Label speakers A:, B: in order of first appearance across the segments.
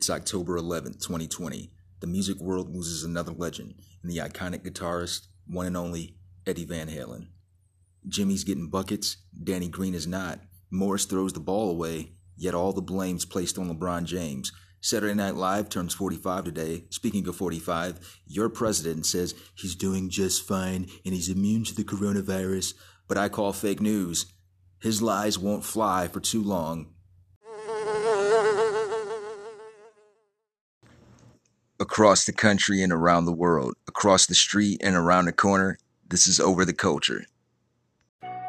A: It's October 11th, 2020. The music world loses another legend in the iconic guitarist, one and only Eddie Van Halen. Jimmy's getting buckets, Danny Green is not. Morris throws the ball away, yet all the blame's placed on LeBron James. Saturday Night Live turns 45 today. Speaking of 45, your president says he's doing just fine and he's immune to the coronavirus, but I call fake news. His lies won't fly for too long. Across the country and around the world, across the street and around the corner, this is Over the Culture.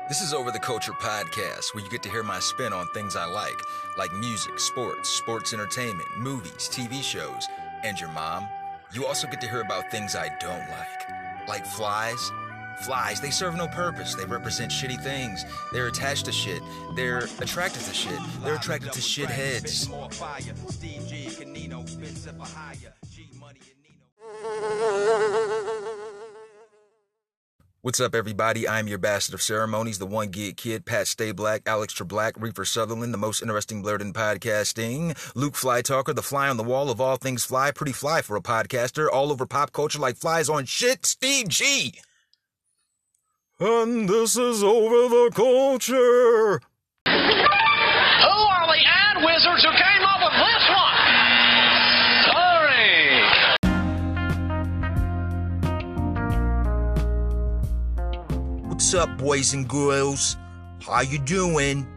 A: This is Over the Culture podcast, where you get to hear my spin on things I like, like music, sports, sports entertainment, movies, TV shows, and your mom. You also get to hear about things I don't like, like flies. Flies, they serve no purpose. They represent shitty things. They're attached to shit. They're attracted to shit. They're attracted to shitheads. What's up, everybody? I'm your bastard of ceremonies, the one gig kid, Pat Stay Black, Alex Treblack, Reefer Sutherland, the most interesting blurred in podcasting, Luke Fly Talker, the fly on the wall of all things fly, pretty fly for a podcaster, all over pop culture like flies on shit, Steve G. And this is over the culture.
B: Who are the ad wizards who came up with this one?
A: What's up, boys and girls? How you doing?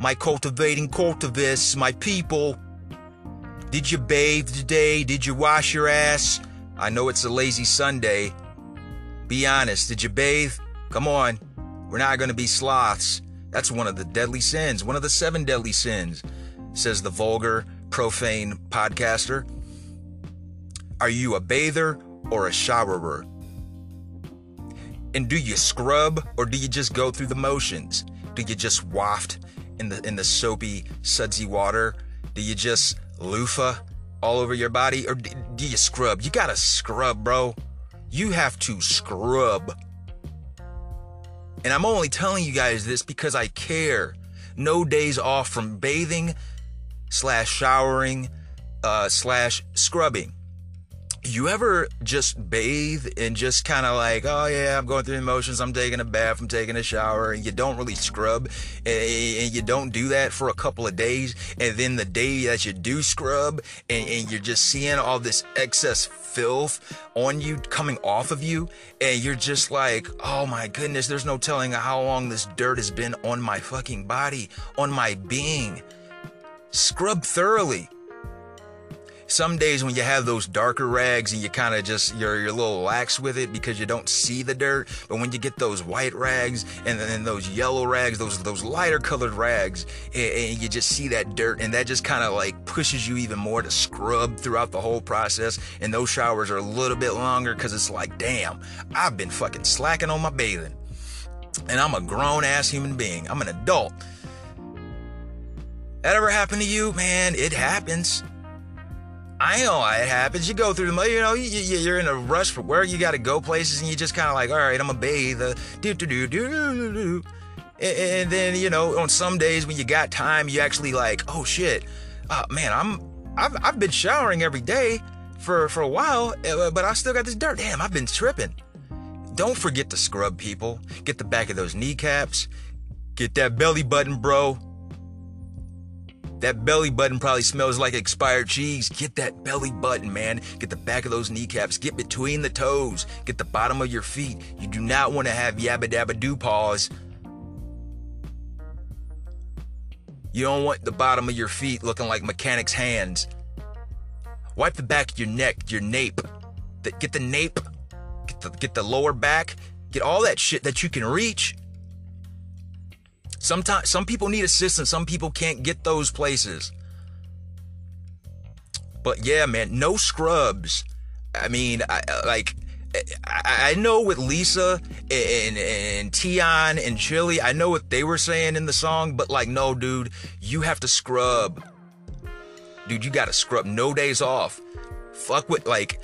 A: My cultivating cultivists, my people. Did you bathe today? Did you wash your ass? I know it's a lazy Sunday. Be honest, did you bathe? Come on. We're not going to be sloths. That's one of the deadly sins, one of the seven deadly sins, says the vulgar, profane podcaster. Are you a bather or a showerer? And do you scrub or do you just go through the motions? Do you just waft in the in the soapy, sudsy water? Do you just loofah all over your body or do, do you scrub? You got to scrub, bro. You have to scrub. And I'm only telling you guys this because I care. No days off from bathing slash showering uh, slash scrubbing you ever just bathe and just kind of like, oh yeah, I'm going through the motions, I'm taking a bath, I'm taking a shower, and you don't really scrub, and you don't do that for a couple of days, and then the day that you do scrub, and, and you're just seeing all this excess filth on you coming off of you, and you're just like, oh my goodness, there's no telling how long this dirt has been on my fucking body, on my being. Scrub thoroughly some days when you have those darker rags and you kind of just you're, you're a little lax with it because you don't see the dirt but when you get those white rags and then those yellow rags those those lighter colored rags and, and you just see that dirt and that just kind of like pushes you even more to scrub throughout the whole process. And those showers are a little bit longer because it's like damn i've been fucking slacking on my bathing. And i'm a grown ass human being. I'm an adult. That ever happened to you? Man it happens I know why it happens. You go through the, you know, you, are in a rush for work. You got to go places, and you just kind of like, all right, I'm gonna bathe. Uh, do do do do do. And then you know, on some days when you got time, you actually like, oh shit, uh, man, I'm, I've, I've been showering every day for for a while, uh, but I still got this dirt. Damn, I've been tripping. Don't forget to scrub, people. Get the back of those kneecaps. Get that belly button, bro. That belly button probably smells like expired cheese. Get that belly button, man. Get the back of those kneecaps. Get between the toes. Get the bottom of your feet. You do not want to have yabba dabba doo paws. You don't want the bottom of your feet looking like mechanic's hands. Wipe the back of your neck, your nape. Get the nape. Get the, get the lower back. Get all that shit that you can reach. Sometimes some people need assistance, some people can't get those places. But yeah, man, no scrubs. I mean, I, like I, know with Lisa and, and Tionne and Chilli, I know what they were saying in the song, but like, no, dude, you have to scrub. Dude, you gotta scrub. No days off. Fuck with like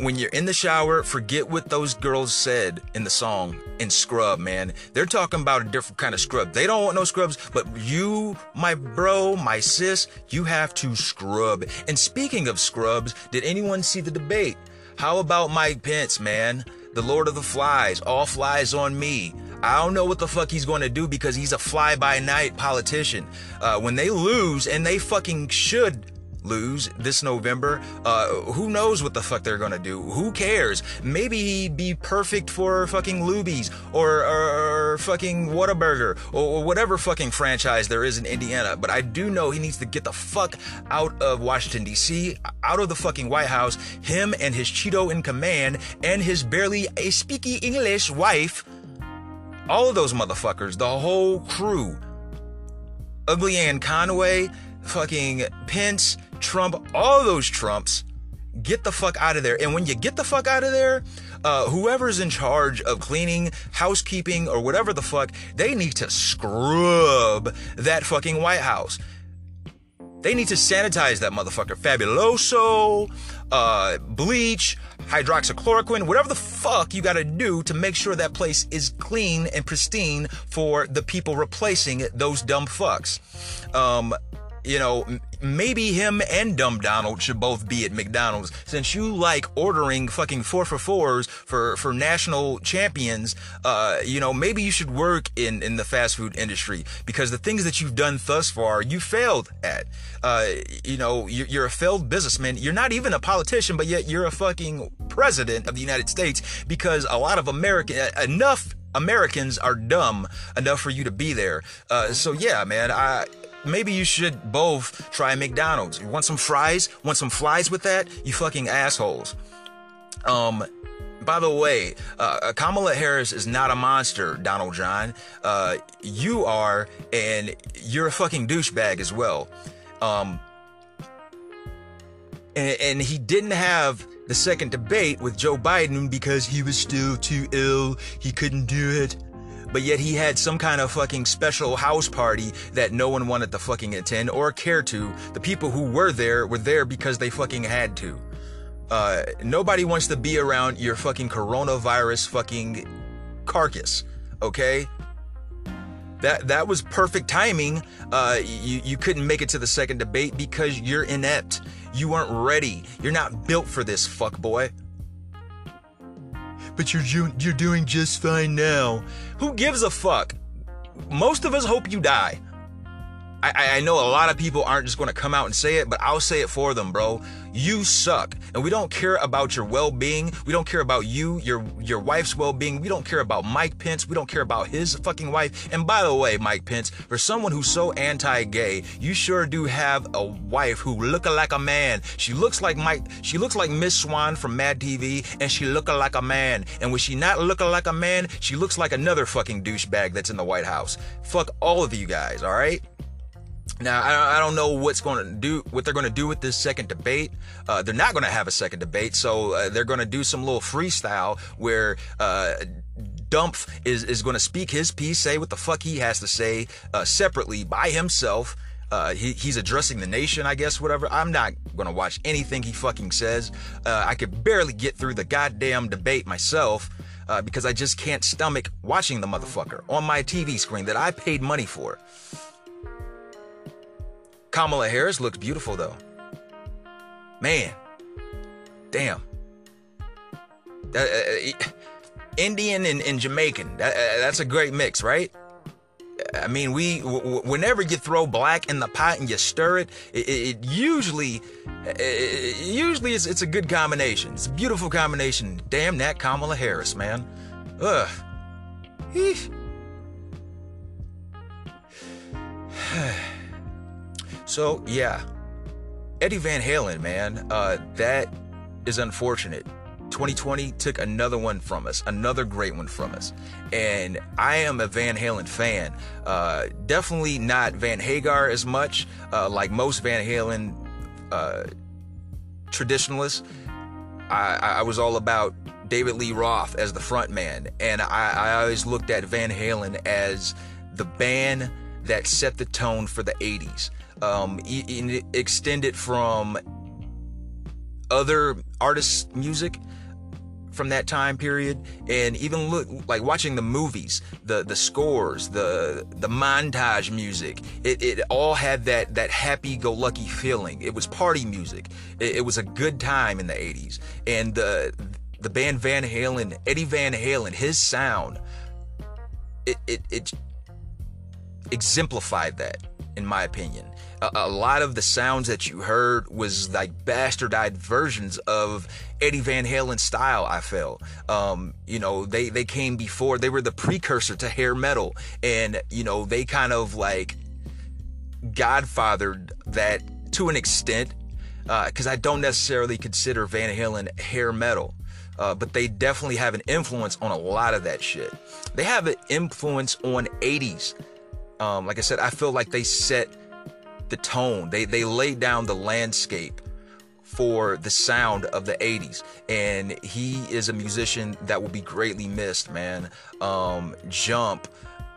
A: when you're in the shower, forget what those girls said in the song and Scrub, man. They're talking about a different kind of scrub. They don't want no scrubs, but you, my bro, my sis, you have to scrub. And speaking of scrubs, did anyone see the debate? How about Mike Pence, man? The Lord of the Flies, all flies on me. I don't know what the fuck he's going to do because he's a fly by night politician. Uh, when they lose, and they fucking should lose this November, uh, who knows what the fuck they're gonna do? Who cares? Maybe he'd be perfect for fucking Luby's or, or, fucking Whataburger or, or whatever fucking franchise there is in Indiana. But I do know he needs to get the fuck out of Washington, D.C., out of the fucking White House. Him and his Cheeto in command and his barely a speaky English wife. All of those motherfuckers, the whole crew. Ugly Ann Conway, fucking Pence, Trump, all those Trumps, get the fuck out of there. And when you get the fuck out of there, uh, whoever's in charge of cleaning, housekeeping, or whatever the fuck, they need to scrub that fucking White House. They need to sanitize that motherfucker. Fabuloso, uh, bleach, hydroxychloroquine, whatever the fuck you gotta do to make sure that place is clean and pristine for the people replacing those dumb fucks. Um, you know, maybe him and Dumb Donald should both be at McDonald's since you like ordering fucking four for fours for, for national champions. Uh, you know, maybe you should work in, in the fast food industry because the things that you've done thus far, you failed at. Uh, you know, you're, you're a failed businessman. You're not even a politician, but yet you're a fucking president of the United States because a lot of American, enough Americans are dumb enough for you to be there. Uh, so yeah, man, I, maybe you should both try McDonald's. You want some fries? Want some flies with that? You fucking assholes. Um, by the way, uh, Kamala Harris is not a monster, Donald John. Uh, you are, and you're a fucking douchebag as well. Um, and, and he didn't have the second debate with Joe Biden because he was still too ill. He couldn't do it but yet he had some kind of fucking special house party that no one wanted to fucking attend or care to. The people who were there were there because they fucking had to. Uh, nobody wants to be around your fucking coronavirus fucking carcass, okay? That that was perfect timing. Uh, you you couldn't make it to the second debate because you're inept. You weren't ready. You're not built for this, fuck boy but you're you're doing just fine now. Who gives a fuck? Most of us hope you die. I, I know a lot of people aren't just going to come out and say it, but I'll say it for them, bro. You suck. And we don't care about your well-being. We don't care about you, your your wife's well-being. We don't care about Mike Pence. We don't care about his fucking wife. And by the way, Mike Pence, for someone who's so anti-gay, you sure do have a wife who look like a man. She looks like Mike. She looks like Miss Swan from Mad TV, and she look like a man. And when she not looking like a man, she looks like another fucking douchebag that's in the White House. Fuck all of you guys, all right? Now I, don't know what's going to do, what they're going to do with this second debate. Uh, they're not going to have a second debate, so uh, they're going to do some little freestyle where uh, Dumpf is is going to speak his piece, say what the fuck he has to say uh, separately by himself. Uh, he, he's addressing the nation, I guess, whatever. I'm not going to watch anything he fucking says. Uh, I could barely get through the goddamn debate myself. Because I just can't stomach watching the motherfucker on my TV screen that I paid money for. Kamala Harris looks beautiful though. Man, damn. Uh, uh, Indian and, and Jamaican. That, uh, that's a great mix, right? I mean, we w- whenever you throw black in the pot and you stir it, it, it usually, it, usually it's, it's a good combination. It's a beautiful combination. Damn that Kamala Harris, man. Ugh. Eesh. So yeah, Eddie Van Halen, man, uh, that is unfortunate. 2020 took another one from us, another great one from us. And I am a Van Halen fan. Uh, definitely not Van Hagar as much, uh, like most Van Halen uh, traditionalists. I, I, was all about David Lee Roth as the front man, and I, I always looked at Van Halen as the band that set the tone for the 80s um, extended from other artists' music from that time period. And even look like watching the movies the the scores the the montage music it, it all had that that happy-go-lucky feeling. It was party music. It, it was a good time in the 80s and the the band van halen eddie van halen his sound it it, it exemplified that in my opinion a, a lot of the sounds that you heard was like bastardized versions of Eddie Van Halen style. I felt, um, you know, they they came before. They were the precursor to hair metal, and you know, they kind of like godfathered that to an extent, because uh, I don't necessarily consider Van Halen hair metal. Uh, but they definitely have an influence on a lot of that shit. They have an influence on 80s. Um, like I said, I feel like they set the tone. They they laid down the landscape for the sound of the 80s and he is a musician that will be greatly missed man. Um, jump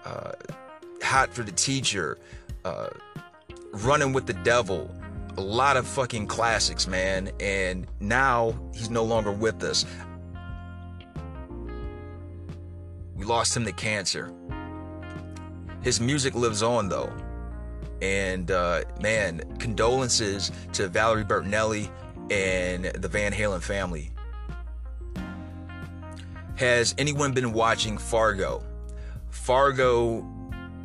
A: uh, hot for the teacher uh, running with the devil a lot of fucking classics man. And now he's no longer with us. We lost him to cancer his music lives on though and uh, man, condolences to Valerie Bertinelli and the Van Halen family. Has anyone been watching Fargo? Fargo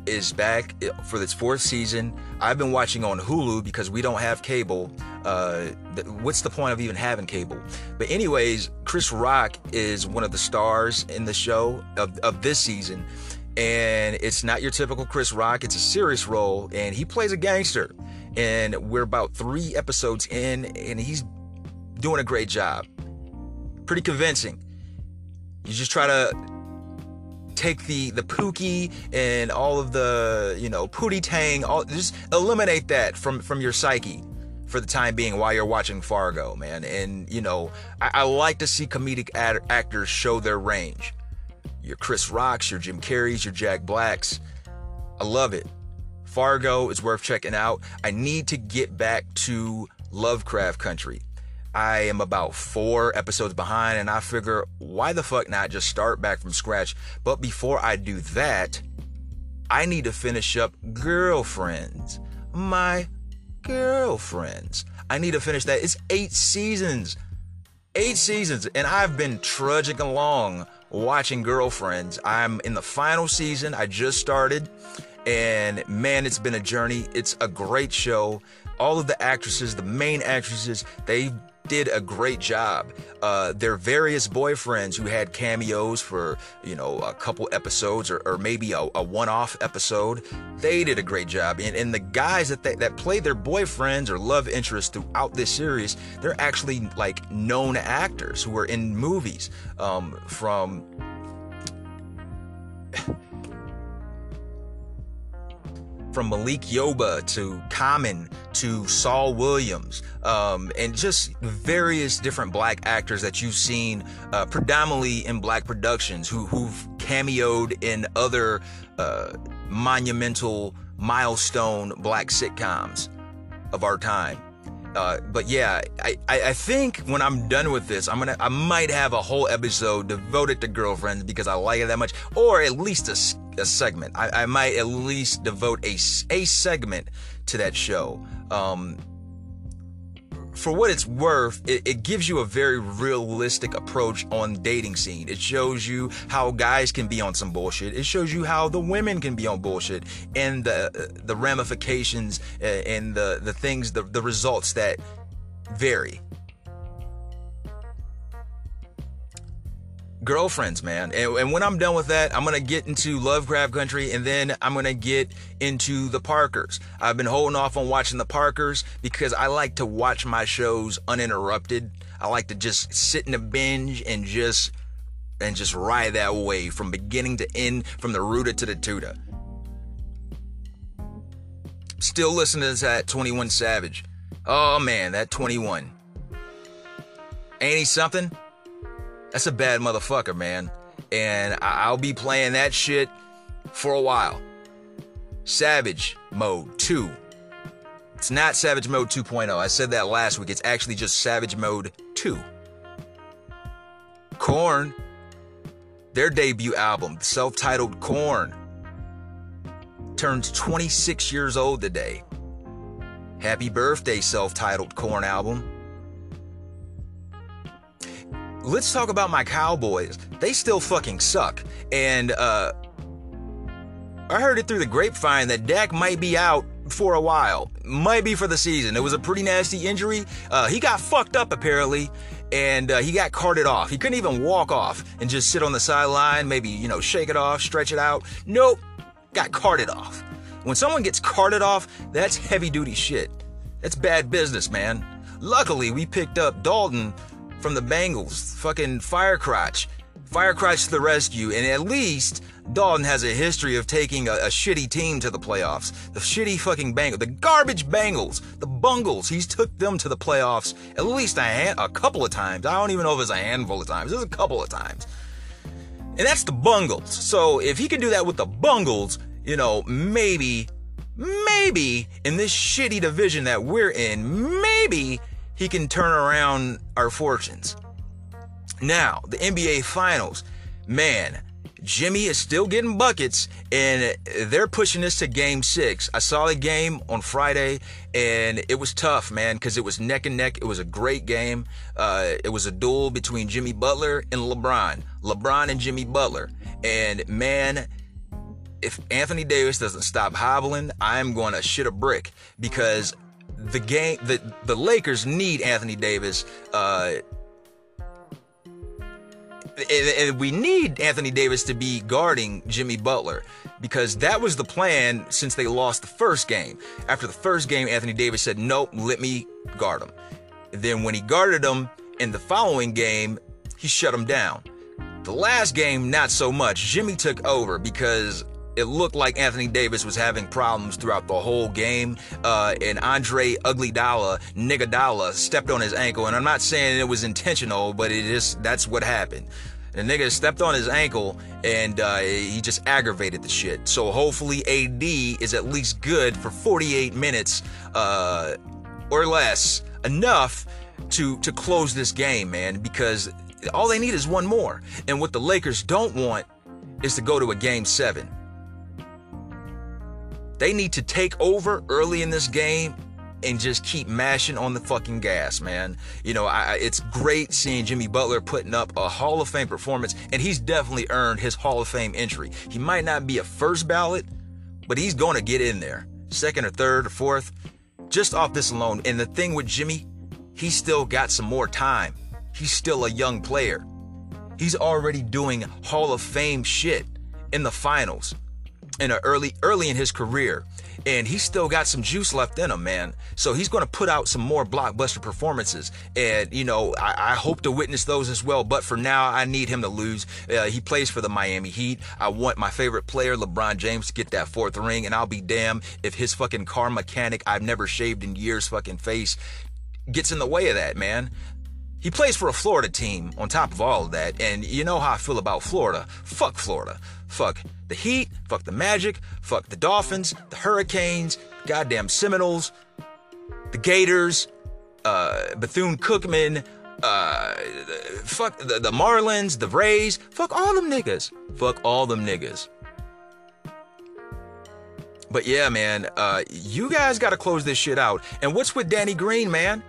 A: is back for its fourth season. I've been watching on Hulu because we don't have cable. Uh, what's the point of even having cable? But anyways, Chris Rock is one of the stars in the show of, of this season and it's not your typical Chris Rock. It's a serious role, and he plays a gangster. And we're about three episodes in, and he's doing a great job. Pretty convincing. You just try to take the the pookie and all of the you know pootie tang, all just eliminate that from from your psyche for the time being while you're watching Fargo, man. And you know, I, I like to see comedic ad- actors show their range your Chris Rocks, your Jim Carreys, your Jack Blacks. I love it. Fargo is worth checking out. I need to get back to Lovecraft Country. I am about four episodes behind, and I figure, why the fuck not just start back from scratch? But before I do that, I need to finish up Girlfriends. My Girlfriends. I need to finish that. It's eight seasons. Eight seasons, and I've been trudging along watching Girlfriends. I'm in the final season. I just started. And man, it's been a journey. It's a great show. All of the actresses, the main actresses, they did a great job. Uh, their various boyfriends who had cameos for, you know, a couple episodes or, or maybe a, a one-off episode, they did a great job. And, and the guys that they, that play their boyfriends or love interests throughout this series, they're actually like known actors who were in movies um, from from Malik Yoba to Common to Saul Williams, um, and just various different black actors that you've seen uh, predominantly in black productions who, who've cameoed in other uh, monumental milestone black sitcoms of our time. Uh, but yeah, I, I think when I'm done with this, I'm gonna I might have a whole episode devoted to girlfriends because I like it that much, or at least a a segment. I, I might at least devote a, a segment to that show. Um, for what it's worth, it, it, gives you a very realistic approach on dating scene. It shows you how guys can be on some bullshit. It shows you how the women can be on bullshit and the the ramifications uh, and the the things the the results that vary. Girlfriends, man. And, and, when I'm done with that, I'm gonna get into Lovecraft Country, and then I'm gonna get into the Parkers. I've been holding off on watching the Parkers because I like to watch my shows uninterrupted. I like to just sit in a binge and just and just ride that way from beginning to end, from the rooter to the tutor. Still listening to that 21 Savage. Oh man, that 21. Ain't he something? That's a bad motherfucker, man. And I'll be playing that shit for a while. Savage Mode 2. It's not Savage Mode 2.0. I said that last week. It's actually just Savage Mode 2. Korn, their debut album, the self titled Korn, turns 26 years old today. Happy birthday, self titled Korn album. Let's talk about my Cowboys. They still fucking suck. And uh, I heard it through the grapevine that Dak might be out for a while. Might be for the season. It was a pretty nasty injury. Uh, he got fucked up apparently, and uh, he got carted off. He couldn't even walk off and just sit on the sideline, maybe, you know, shake it off, stretch it out. Nope, got carted off. When someone gets carted off, that's heavy duty shit. That's bad business, man. Luckily, we picked up Dalton from the Bengals, fucking Firecrotch. Firecrotch to the rescue, and at least Dalton has a history of taking a, a, shitty team to the playoffs. The shitty fucking Bengals, the garbage Bengals, the Bungles. He's took them to the playoffs at least a, hand, a couple of times. I don't even know if it's a handful of times. It's a couple of times. And that's the Bungles. So if he can do that with the Bungles, you know, maybe, maybe in this shitty division that we're in, maybe he can turn around our fortunes. Now, the NBA Finals. Man, Jimmy is still getting buckets, and they're pushing this to game six. I saw the game on Friday, and it was tough, man, because it was neck and neck. It was a great game. Uh, it was a duel between Jimmy Butler and LeBron. LeBron and Jimmy Butler. And man, if Anthony Davis doesn't stop hobbling, I'm going to shit a brick because the game, the the Lakers need Anthony Davis. Uh, we need Anthony Davis to be guarding Jimmy Butler because that was the plan since they lost the first game. After the first game, Anthony Davis said, Nope, let me guard him. then when he guarded him in the following game, he shut him down. The last game, not so much. Jimmy took over because it looked like Anthony Davis was having problems throughout the whole game. Uh, and Andre Ugly-Dalla, Niggadala, stepped on his ankle. And I'm not saying it was intentional, but it is that's what happened. The nigga stepped on his ankle and uh, he just aggravated the shit. So hopefully AD is at least good for 48 minutes uh, or less, enough to to close this game, man. Because all they need is one more. And what the Lakers don't want is to go to a game seven. They need to take over early in this game and just keep mashing on the fucking gas, man. You know, I, it's great seeing Jimmy Butler putting up a Hall of Fame performance, and he's definitely earned his Hall of Fame entry. He might not be a first ballot, but he's going to get in there, second or third or fourth, just off this alone. And the thing with Jimmy, he's still got some more time. He's still a young player. He's already doing Hall of Fame shit in the finals in a early early in his career and he's still got some juice left in him man so he's going to put out some more blockbuster performances and you know I, I, hope to witness those as well but for now i need him to lose uh, he plays for the miami heat i want my favorite player lebron james to get that fourth ring and i'll be damned if his fucking car mechanic i've never shaved in years fucking face gets in the way of that man he plays for a Florida team on top of all of that, and you know how I feel about Florida. Fuck Florida. Fuck the Heat, fuck the Magic, fuck the Dolphins, the Hurricanes, goddamn Seminoles, the Gators, uh, Bethune Cookman, uh, fuck the, the Marlins, the Rays, fuck all them niggas. Fuck all them niggas. But yeah, man, uh, you guys gotta close this shit out. And what's with Danny Green, man?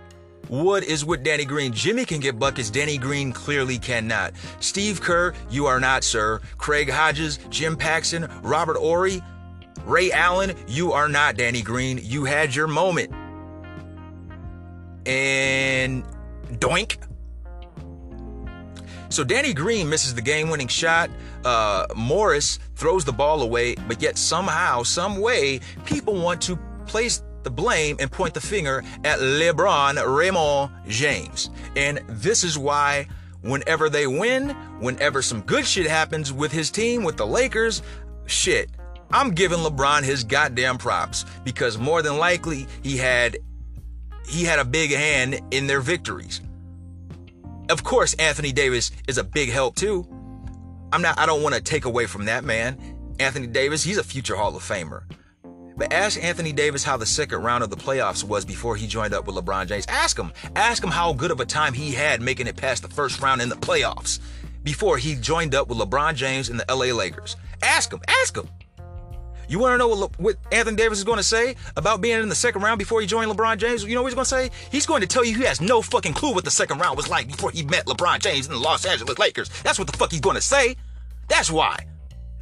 A: What is with Danny Green? Jimmy can get buckets. Danny Green clearly cannot. Steve Kerr, you are not, sir. Craig Hodges, Jim Paxson, Robert Horry, Ray Allen, you are not Danny Green. You had your moment. And doink. So Danny Green misses the game-winning shot. Uh, Morris throws the ball away, but yet somehow, some way, people want to place the blame and point the finger at LeBron Raymond James. And this is why whenever they win, whenever some good shit happens with his team, with the Lakers, shit, I'm giving LeBron his goddamn props because more than likely he had he had a big hand in their victories. Of course, Anthony Davis is a big help too. I'm not I don't want to take away from that man. Anthony Davis, he's a future Hall of Famer. But ask Anthony Davis how the second round of the playoffs was before he joined up with LeBron James. Ask him. Ask him how good of a time he had making it past the first round in the playoffs before he joined up with LeBron James and the LA Lakers. Ask him. Ask him. You want to know what, what, Anthony Davis is going to say about being in the second round before he joined LeBron James? You know what he's going to say? He's going to tell you he has no fucking clue what the second round was like before he met LeBron James and the Los Angeles Lakers. That's what the fuck he's going to say. That's why.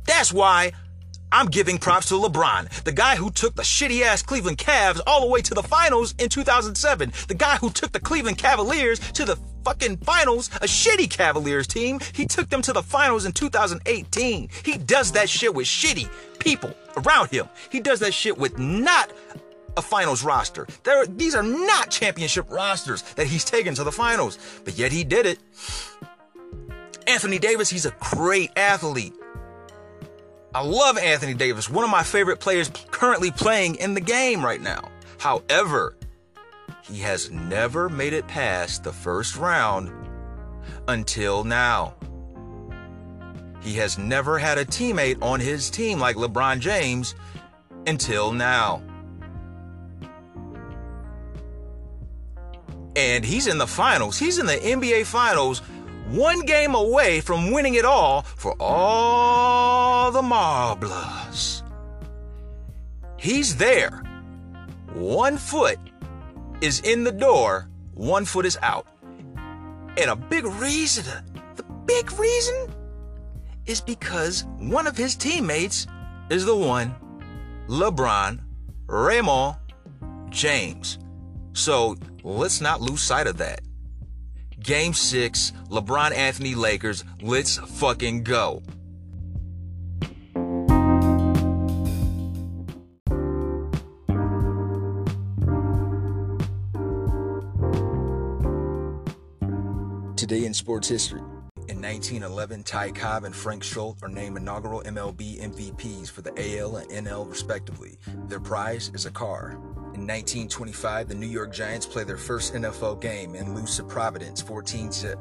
A: That's why I'm giving props to LeBron, the guy who took the shitty ass Cleveland Cavs all the way to the finals in 2007, the guy who took the Cleveland Cavaliers to the fucking finals, a shitty Cavaliers team. He took them to the finals in 2018. He does that shit with shitty people around him. He does that shit with not a finals roster. There, these are not championship rosters that he's taken to the finals, but yet he did it. Anthony Davis, he's a great athlete. I love Anthony Davis, one of my favorite players currently playing in the game right now. However, he has never made it past the first round until now. He has never had a teammate on his team like LeBron James until now. And he's in the finals. He's in the NBA finals one game away from winning it all for all the marbles. He's there. One foot is in the door, one foot is out. And a big reason, the big reason, is because one of his teammates is the one, LeBron Raymond James. So let's not lose sight of that. Game six, LeBron Anthony Lakers. Let's fucking go. Today in sports history. In 1911, Ty Cobb and Frank Schulte are named inaugural MLB MVPs for the AL and NL respectively. Their prize is a car. In 1925, the New York Giants play their first NFL game and lose to Providence 14 zip.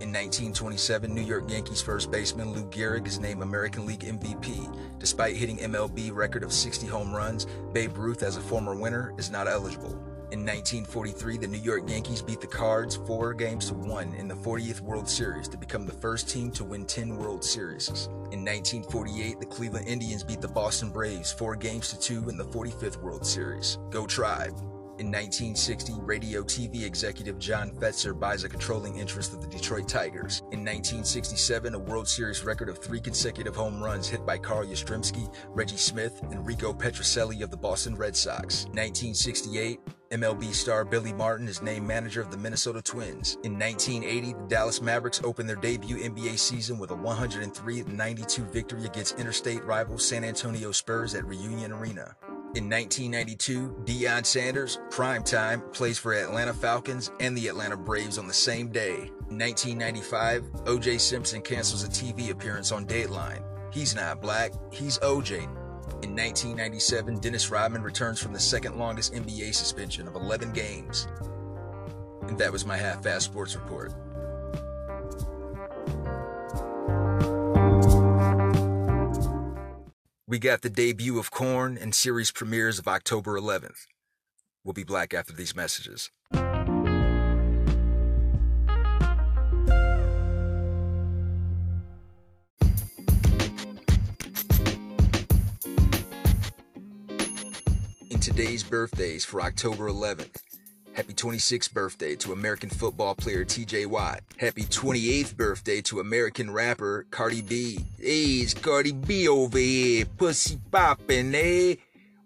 A: In 1927, New York Yankees first baseman Lou Gehrig is named American League MVP. Despite hitting MLB record of 60 home runs, Babe Ruth, as a former winner, is not eligible. In 1943, the New York Yankees beat the Cards four games to one in the 40th World Series to become the first team to win 10 World Series. In 1948, the Cleveland Indians beat the Boston Braves four games to two in the 45th World Series. Go Tribe! In 1960, radio TV executive John Fetzer buys a controlling interest of the Detroit Tigers. In 1967, a World Series record of three consecutive home runs hit by Carl Yastrzemski, Reggie Smith, and Rico Petrocelli of the Boston Red Sox. 1968, MLB star Billy Martin is named manager of the Minnesota Twins. In 1980, the Dallas Mavericks opened their debut NBA season with a 103-92 victory against interstate rival San Antonio Spurs at Reunion Arena. In 1992, Deion Sanders, prime time, plays for Atlanta Falcons and the Atlanta Braves on the same day. In 1995, O.J. Simpson cancels a TV appearance on Dateline. He's not black, he's OJ, in 1997, Dennis Rodman returns from the second longest NBA suspension of 11 games. And that was my half fast sports report. We got the debut of Korn and series premieres of October 11th. We'll be black after these messages. In today's birthdays for October 11th. Happy 26th birthday to American football player TJ Watt. Happy 28th birthday to American rapper Cardi B. Hey, it's Cardi B over here. Pussy poppin', eh?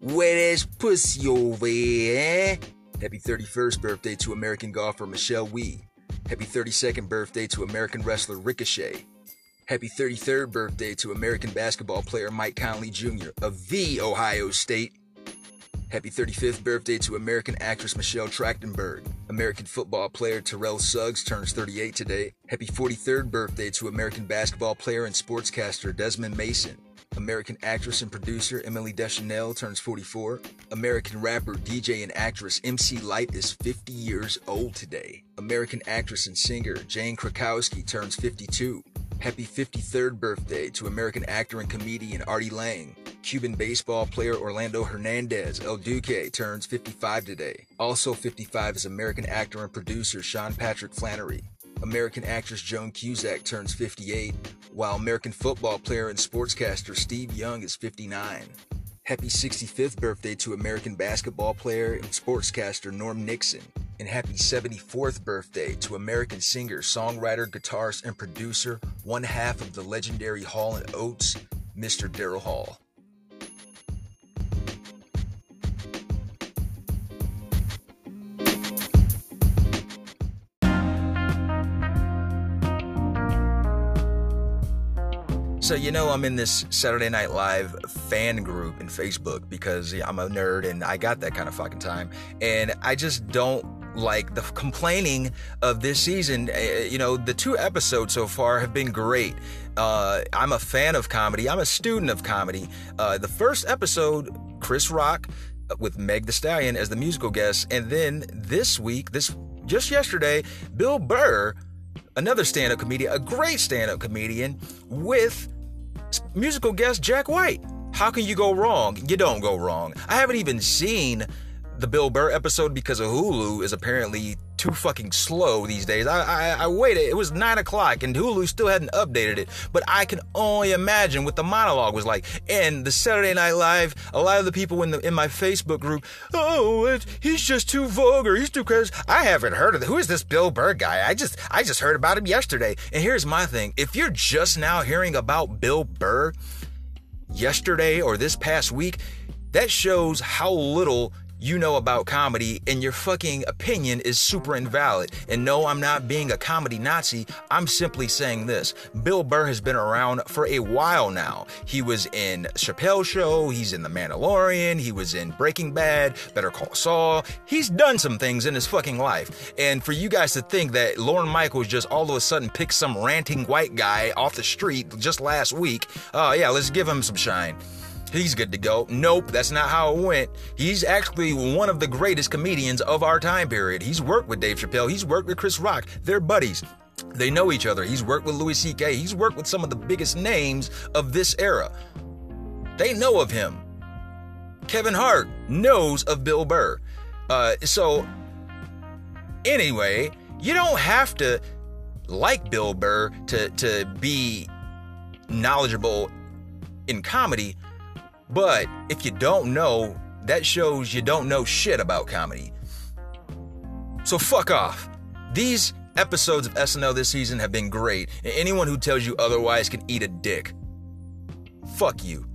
A: Wet ass pussy over here, eh? Happy 31st birthday to American golfer Michelle Wie. Happy 32nd birthday to American wrestler Ricochet. Happy 33rd birthday to American basketball player Mike Conley Jr. of the Ohio State. Happy 35th birthday to American actress Michelle Trachtenberg. American football player Terrell Suggs turns 38 today. Happy 43rd birthday to American basketball player and sportscaster Desmond Mason. American actress and producer Emily Deschanel turns 44. American rapper, DJ, and actress MC Lyte is 50 years old today. American actress and singer Jane Krakowski turns 52. Happy 53rd birthday to American actor and comedian Artie Lange. Cuban baseball player Orlando Hernandez, El Duque, turns 55 today. Also 55 is American actor and producer Sean Patrick Flanery. American actress Joan Cusack turns 58, while American football player and sportscaster Steve Young is 59. Happy 65th birthday to American basketball player and sportscaster Norm Nixon. And happy 74th birthday to American singer, songwriter, guitarist, and producer, one half of the legendary Hall and Oates, Mr. Daryl Hall. So, you know, I'm in this Saturday Night Live fan group in Facebook because I'm a nerd and I got that kind of fucking time. And I just don't like the complaining of this season. Uh, you know, the two episodes so far have been great. Uh, I'm a fan of comedy, I'm a student of comedy. Uh, the first episode, Chris Rock uh, with Meg the Stallion as the musical guest. And then this week, this just yesterday, Bill Burr another stand up comedian, a great stand up comedian, with musical guest Jack White. How can you go wrong? You don't go wrong. I haven't even seen the Bill Burr episode because of Hulu is apparently too fucking slow these days. I, I, I waited. It was nine o'clock and Hulu still hadn't updated it. But I can only imagine what the monologue was like. And the Saturday Night Live, a lot of the people in the in my Facebook group, oh, he's just too vulgar. He's too crazy. I haven't heard of it. Who is this Bill Burr guy? I just I just heard about him yesterday. And here's my thing: if you're just now hearing about Bill Burr yesterday or this past week, that shows how little you know about comedy and your fucking opinion is super invalid. And no, I'm not being a comedy Nazi. I'm simply saying this. Bill Burr has been around for a while now. He was in Chappelle Show, he's in The Mandalorian, he was in Breaking Bad, Better Call Saul. He's done some things in his fucking life. And for you guys to think that Lorne Michaels just all of a sudden picked some ranting white guy off the street just last week, oh uh, yeah, let's give him some shine he's good to go. Nope, that's not how it went. He's actually one of the greatest comedians of our time period. He's worked with Dave Chappelle, he's worked with Chris Rock. They're buddies. They know each other. He's worked with Louis C.K., he's worked with some of the biggest names of this era. They know of him. Kevin Hart knows of Bill Burr. Uh, so, anyway, you don't have to like Bill Burr to, to be knowledgeable in comedy but if you don't know, that shows you don't know shit about comedy. So fuck off. These episodes of SNL this season have been great, and anyone who tells you otherwise can eat a dick. Fuck you.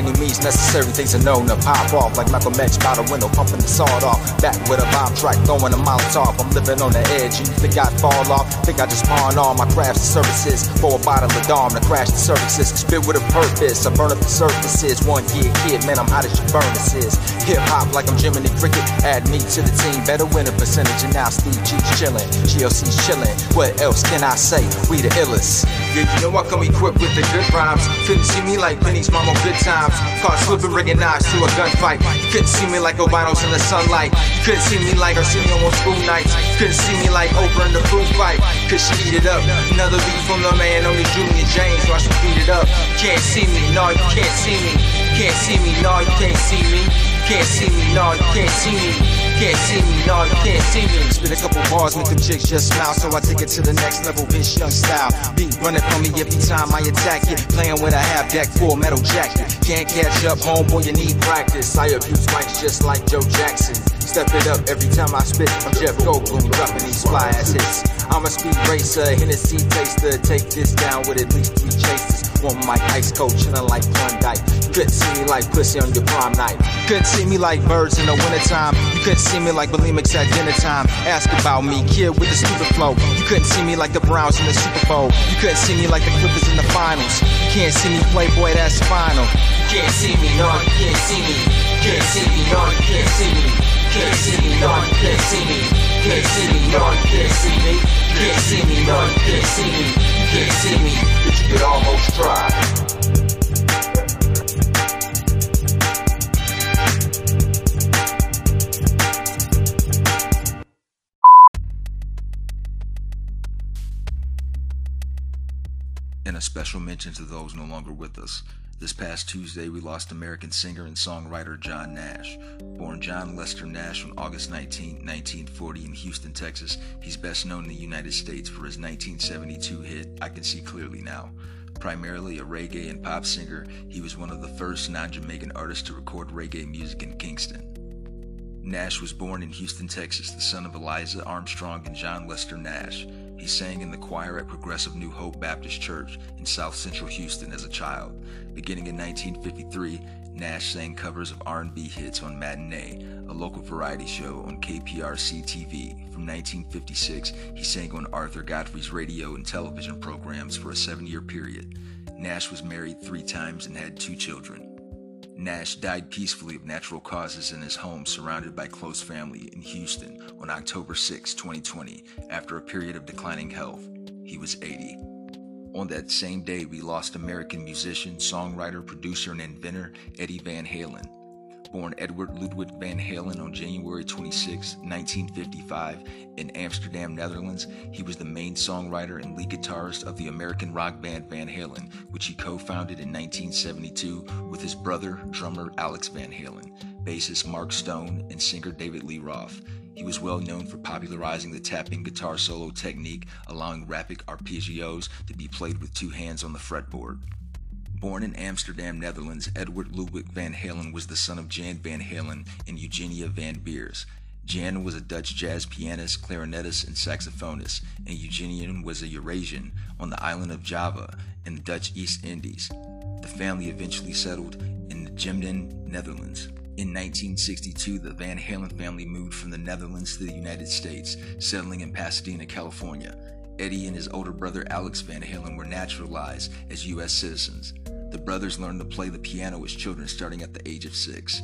A: Any means necessary, things are known to pop off like Malcolm X by the window, pumping the sawed off. Back with a bomb track, throwing a Molotov. I'm living on the edge. You think I'd fall off? Think I just pawn all my crafts and services for a bottle of Dom to crash the services. Spit with a purpose, I burn up the surfaces. One year kid, man, I'm hot as your furnaces. Hip hop like I'm Jiminy Cricket. Add me to the team, better win a percentage. And now Steve G's chillin', GLC's chillin'. What else can I say? We the illest. Yeah, you know I come equipped with the good rhymes. Couldn't see me like pennies, mama, good time times. Caught slipping, rigging knives to a gunfight. You couldn't see me like albinos in the sunlight. You couldn't see me like Arsenio on school nights. couldn't see me like Oprah in the food fight. Cause she eat it up. Another beat from the man on the Junior James. Watch me beat it up. Can't see me, no, you can't see me. Can't see me, no, you can't see me. Can't see me, no, you can't see me can't see me, no, you can't see me. Spit a couple bars, make them chicks just smile, so I take it to the next level, bitch, young style. Beat running from me every time I attack it. Playing with a half deck, full metal jacket. Can't catch up, homeboy, you need practice. I abuse mics just like Joe Jackson. Step it up every time I spit. I'm Jeff Goldblum, dropping these fly ass hits. I'm a speed racer, Hennessy taster. Take this down with at least three chasers. One mic, ice cold, chillin' like Klondike. Couldn't see me like pussy on your prom night. Couldn't see me like birds in the wintertime. You
C: You couldn't see me like bulimics at dinner time. Ask about me, kid with the stupid flow. You couldn't see me like the Browns in the Super Bowl. You couldn't see me like the Clippers in the finals. You can't see me play, boy, that's final. You can't see me, no, you can't see me. You can't see me, no, you can't see me. You can't see me, no, you can't see me. You can't see me, no, you can't see me. You can't see me, no, you can't see me. You can't see me, but you almost try.
A: Special mention to those no longer with us. This past Tuesday, we lost American singer and songwriter John Nash. Born John Lester Nash on August 19, 1940, in Houston, Texas, he's best known in the United States for his 1972 hit, I Can See Clearly Now. Primarily a reggae and pop singer, he was one of the first non Jamaican artists to record reggae music in Kingston. Nash was born in Houston, Texas, the son of Eliza Armstrong and John Lester Nash. He sang in the choir at Progressive New Hope Baptist Church in South Central Houston as a child. Beginning in 1953, Nash sang covers of R&B hits on Matinee, a local variety show on KPRC TV. From 1956, he sang on Arthur Godfrey's radio and television programs for a seven-year period. Nash was married three times and had two children. Nash died peacefully of natural causes in his home surrounded by close family in Houston on October 6, 2020, after a period of declining health. He was 80. On that same day, we lost American musician, songwriter, producer, and inventor Eddie Van Halen. Born Edward Ludwig Van Halen on January 26, 1955, in Amsterdam, Netherlands, he was the main songwriter and lead guitarist of the American rock band Van Halen, which he co founded in 1972 with his brother, drummer Alex Van Halen, bassist Mark Stone, and singer David Lee Roth. He was well known for popularizing the tapping guitar solo technique, allowing rapid arpeggios to be played with two hands on the fretboard. Born in Amsterdam, Netherlands, Edward Ludwig van Halen was the son of Jan van Halen and Eugenia van Beers. Jan was a Dutch jazz pianist, clarinetist, and saxophonist, and Eugenia was a Eurasian on the island of Java in the Dutch East Indies. The family eventually settled in the Gemden, Netherlands. In 1962, the Van Halen family moved from the Netherlands to the United States, settling in Pasadena, California. Eddie and his older brother Alex Van Halen were naturalized as U.S. citizens. The brothers learned to play the piano as children starting at the age of six.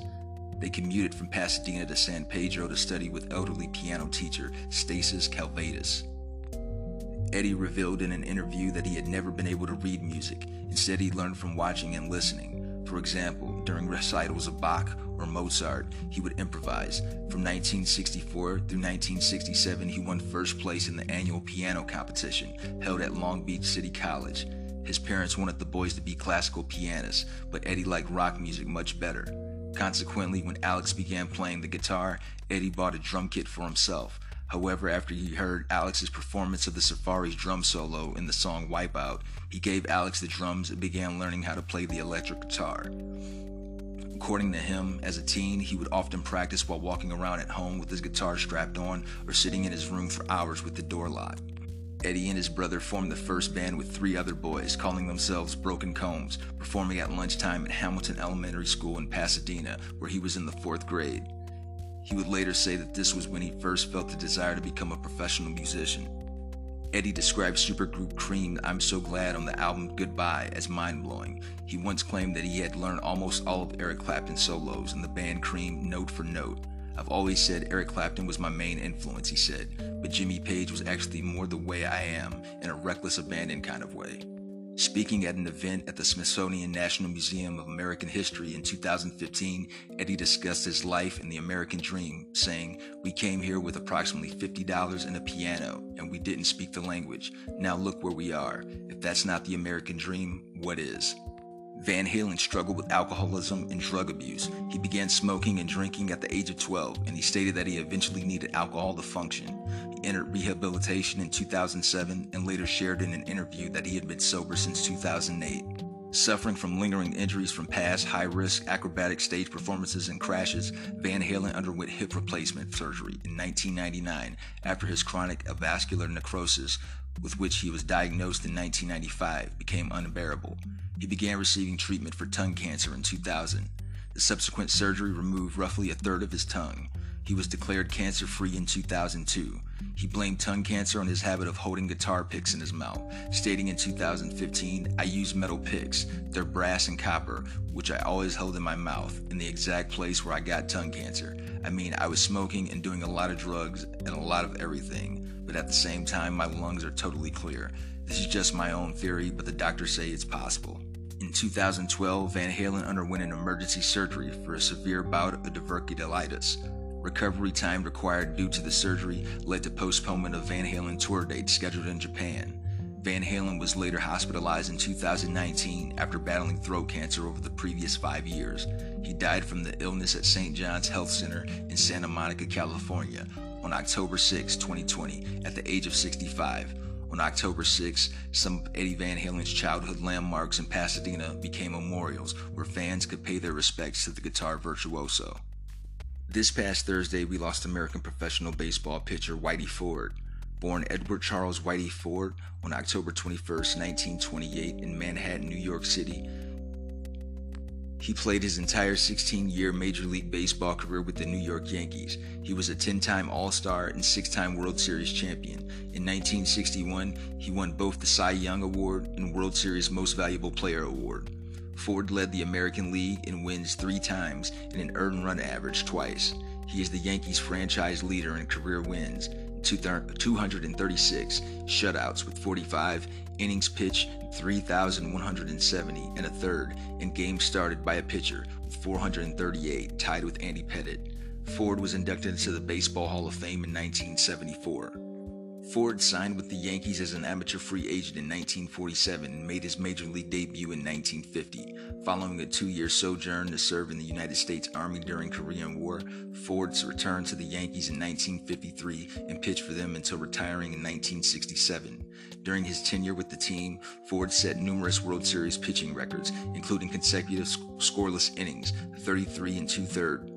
A: They commuted from Pasadena to San Pedro to study with elderly piano teacher Stasis Calvados. Eddie revealed in an interview that he had never been able to read music. Instead, he learned from watching and listening. For example, during recitals of Bach or Mozart, he would improvise. From 1964 through 1967, he won first place in the annual piano competition held at Long Beach City College. His parents wanted the boys to be classical pianists, but Eddie liked rock music much better. Consequently, when Alex began playing the guitar, Eddie bought a drum kit for himself. However, after he heard Alex's performance of the Surfaris drum solo in the song Wipeout, he gave Alex the drums and began learning how to play the electric guitar. According to him, as a teen, he would often practice while walking around at home with his guitar strapped on or sitting in his room for hours with the door locked. Eddie and his brother formed the first band with three other boys, calling themselves Broken Combs, performing at lunchtime at Hamilton Elementary School in Pasadena, where he was in the fourth grade. He would later say that this was when he first felt the desire to become a professional musician. Eddie described supergroup Cream I'm So Glad on the album Goodbye as mind blowing. He once claimed that he had learned almost all of Eric Clapton's solos in the band Cream note for note. I've always said Eric Clapton was my main influence, he said, but Jimmy Page was actually more the way I am, in a reckless abandon kind of way. Speaking at an event at the Smithsonian National Museum of American History in 2015, Eddie discussed his life and the American dream, saying, We came here with approximately $50 and a piano, and we didn't speak the language. Now look where we are. If that's not the American dream, what is? Van Halen struggled with alcoholism and drug abuse. He began smoking and drinking at the age of 12, and he stated that he eventually needed alcohol to function. He entered rehabilitation in 2007 and later shared in an interview that he had been sober since 2008. Suffering from lingering injuries from past high risk acrobatic stage performances and crashes, Van Halen underwent hip replacement surgery in 1999 after his chronic avascular necrosis, with which he was diagnosed in 1995, became unbearable. He began receiving treatment for tongue cancer in 2000. The subsequent surgery removed roughly a third of his tongue. He was declared cancer free in 2002. He blamed tongue cancer on his habit of holding guitar picks in his mouth, stating in 2015, I use metal picks. They're brass and copper, which I always held in my mouth, in the exact place where I got tongue cancer. I mean, I was smoking and doing a lot of drugs and a lot of everything, but at the same time, my lungs are totally clear. This is just my own theory, but the doctors say it's possible. In 2012, Van Halen underwent an emergency surgery for a severe bout of diverticulitis. Recovery time required due to the surgery led to postponement of Van Halen tour dates scheduled in Japan. Van Halen was later hospitalized in 2019 after battling throat cancer over the previous five years. He died from the illness at St. John's Health Center in Santa Monica, California on October 6, 2020, at the age of 65. On October 6, some of Eddie Van Halen's childhood landmarks in Pasadena became memorials where fans could pay their respects to the guitar virtuoso. This past Thursday, we lost American professional baseball pitcher Whitey Ford. Born Edward Charles Whitey Ford on October 21, 1928, in Manhattan, New York City, he played his entire 16 year Major League Baseball career with the New York Yankees. He was a 10 time All Star and 6 time World Series champion. In 1961, he won both the Cy Young Award and World Series Most Valuable Player Award. Ford led the American League in wins three times and an earned run average twice. He is the Yankees franchise leader in career wins, 236 shutouts with 45 innings pitched 3,170 and a third, and games started by a pitcher with 438, tied with Andy Pettitte. Ford was inducted into the Baseball Hall of Fame in 1974. Ford signed with the Yankees as an amateur free agent in 1947 and made his major league debut in 1950. Following a two year sojourn to serve in the United States Army during Korean War, Ford returned to the Yankees in 1953 and pitched for them until retiring in 1967. During his tenure with the team, Ford set numerous World Series pitching records, including consecutive scoreless innings, 33 and two thirds,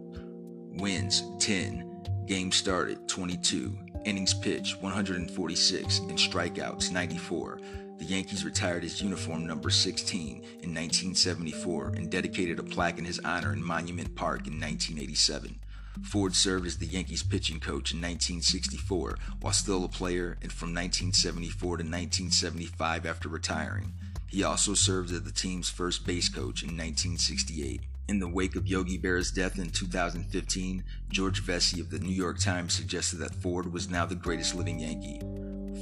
A: wins 10, games started 22, innings pitched 146, and strikeouts 94. The Yankees retired his uniform number 16 in 1974 and dedicated a plaque in his honor in Monument Park in 1987. Ford served as the Yankees pitching coach in 1964 while still a player and from 1974 to 1975 after retiring. He also served as the team's first base coach in 1968. In the wake of Yogi Berra's death in 2015, George Vecsey of the New York Times suggested that Ford was now the greatest living Yankee.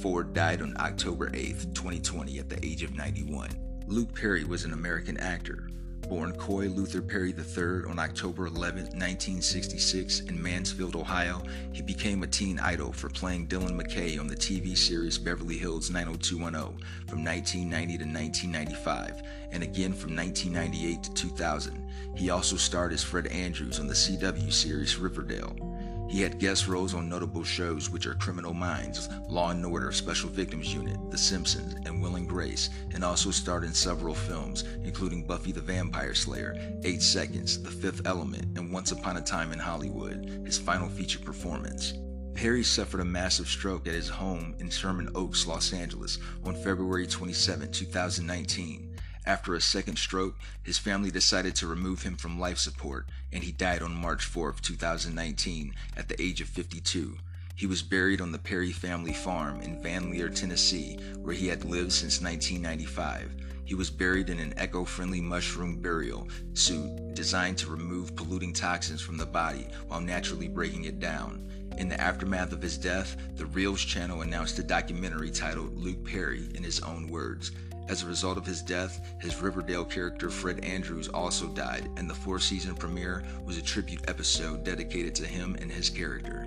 A: Ford died on October 8, 2020, at the age of 91. Luke Perry was an American actor. Born Coy Luther Perry III on October 11, 1966, in Mansfield, Ohio, he became a teen idol for playing Dylan McKay on the TV series Beverly Hills 90210 from 1990 to 1995, and again from 1998 to 2000. He also starred as Fred Andrews on the CW series Riverdale. He had guest roles on notable shows which are Criminal Minds, Law and Order Special Victims Unit, The Simpsons, and Will and Grace, and also starred in several films, including Buffy the Vampire Slayer, 8 Seconds, The Fifth Element, and Once Upon a Time in Hollywood, his final feature performance. Perry suffered a massive stroke at his home in Sherman Oaks, Los Angeles on February 27, 2019. After a second stroke, his family decided to remove him from life support, and he died on March 4, 2019, at the age of 52. He was buried on the Perry family farm in Vanleer, Tennessee, where he had lived since 1995. He was buried in an eco friendly mushroom burial suit designed to remove polluting toxins from the body while naturally breaking it down. In the aftermath of his death, the Reelz channel announced a documentary titled Luke Perry in his own words. As a result of his death, his Riverdale character Fred Andrews also died, and the four season premiere was a tribute episode dedicated to him and his character.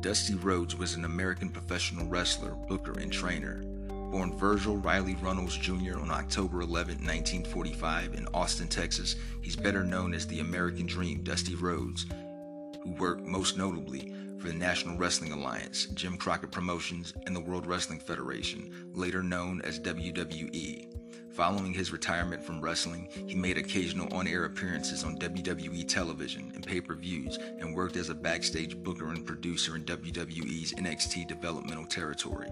A: Dusty Rhodes was an American professional wrestler, booker, and trainer. Born Virgil Riley Runnels Jr. on October 11, 1945, in Austin, Texas, he's better known as the American Dream Dusty Rhodes, who worked most notably for the National Wrestling Alliance, Jim Crockett Promotions, and the World Wrestling Federation, later known as WWE. Following his retirement from wrestling, he made occasional on air appearances on WWE television and pay per views and worked as a backstage booker and producer in WWE's NXT developmental territory.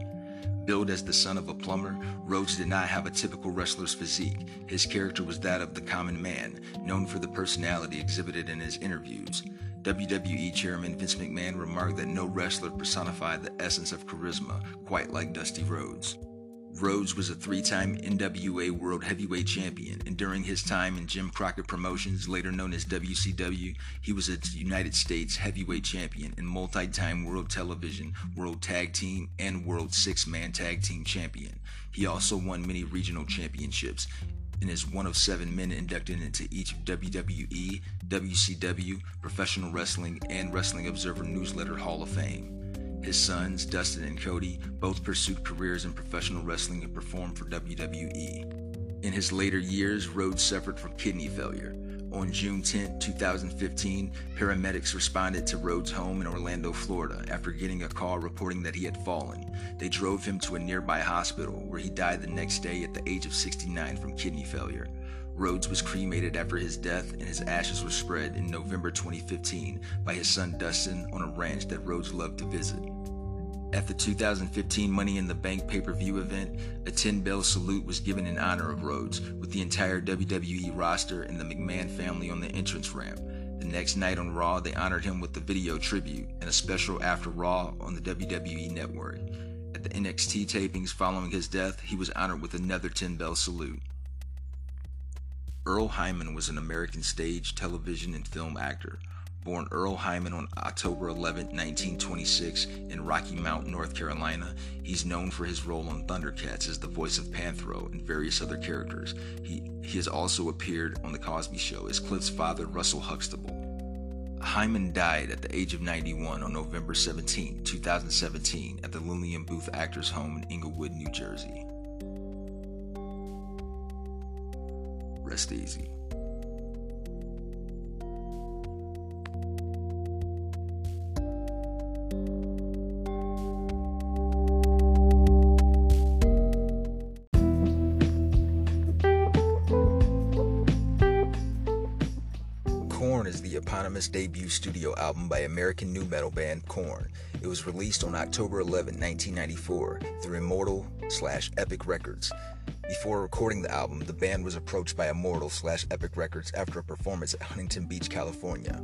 A: Billed as the son of a plumber, Rhodes did not have a typical wrestler's physique. His character was that of the common man, known for the personality exhibited in his interviews.
D: WWE Chairman Vince McMahon remarked that no wrestler personified the essence of charisma quite like Dusty Rhodes. Rhodes was a three time NWA World Heavyweight Champion, and during his time in Jim Crockett Promotions, later known as WCW, he was a United States Heavyweight Champion and multi time World Television, World Tag Team, and World Six Man Tag Team Champion. He also won many regional championships and is one of seven men inducted into each WWE, WCW, Professional Wrestling, and Wrestling Observer Newsletter Hall of Fame. His sons, Dustin and Cody, both pursued careers in professional wrestling and performed for WWE. In his later years, Rhodes suffered from kidney failure. On June 10, 2015, paramedics responded to Rhodes' home in Orlando, Florida, after getting a call reporting that he had fallen. They drove him to a nearby hospital, where he died the next day at the age of 69 from kidney failure. Rhodes was cremated after his death, and his ashes were spread in November 2015 by his son Dustin on a ranch that Rhodes loved to visit. At the 2015 Money in the Bank pay per view event, a 10 bell salute was given in honor of Rhodes, with the entire WWE roster and the McMahon family on the entrance ramp. The next night on Raw, they honored him with the video tribute and a special after Raw on the WWE network. At the NXT tapings following his death, he was honored with another 10 bell salute. Earle Hyman was an American stage, television, and film actor. Born Earle Hyman on October 11, 1926, in Rocky Mount, North Carolina, he's known for his role on Thundercats as the voice of Panthro and various other characters. He, he has also appeared on The Cosby Show as Cliff's father, Russell Huxtable. Hyman died at the age of 91 on November 17, 2017, at the Lillian Booth Actors Home in Englewood, New Jersey. Rest easy.
A: Eponymous debut studio album by American nu metal band Korn. It was released on October 11, 1994, through Immortal slash Epic Records. Before recording the album, the band was approached by Immortal slash Epic Records after a performance at Huntington Beach, California.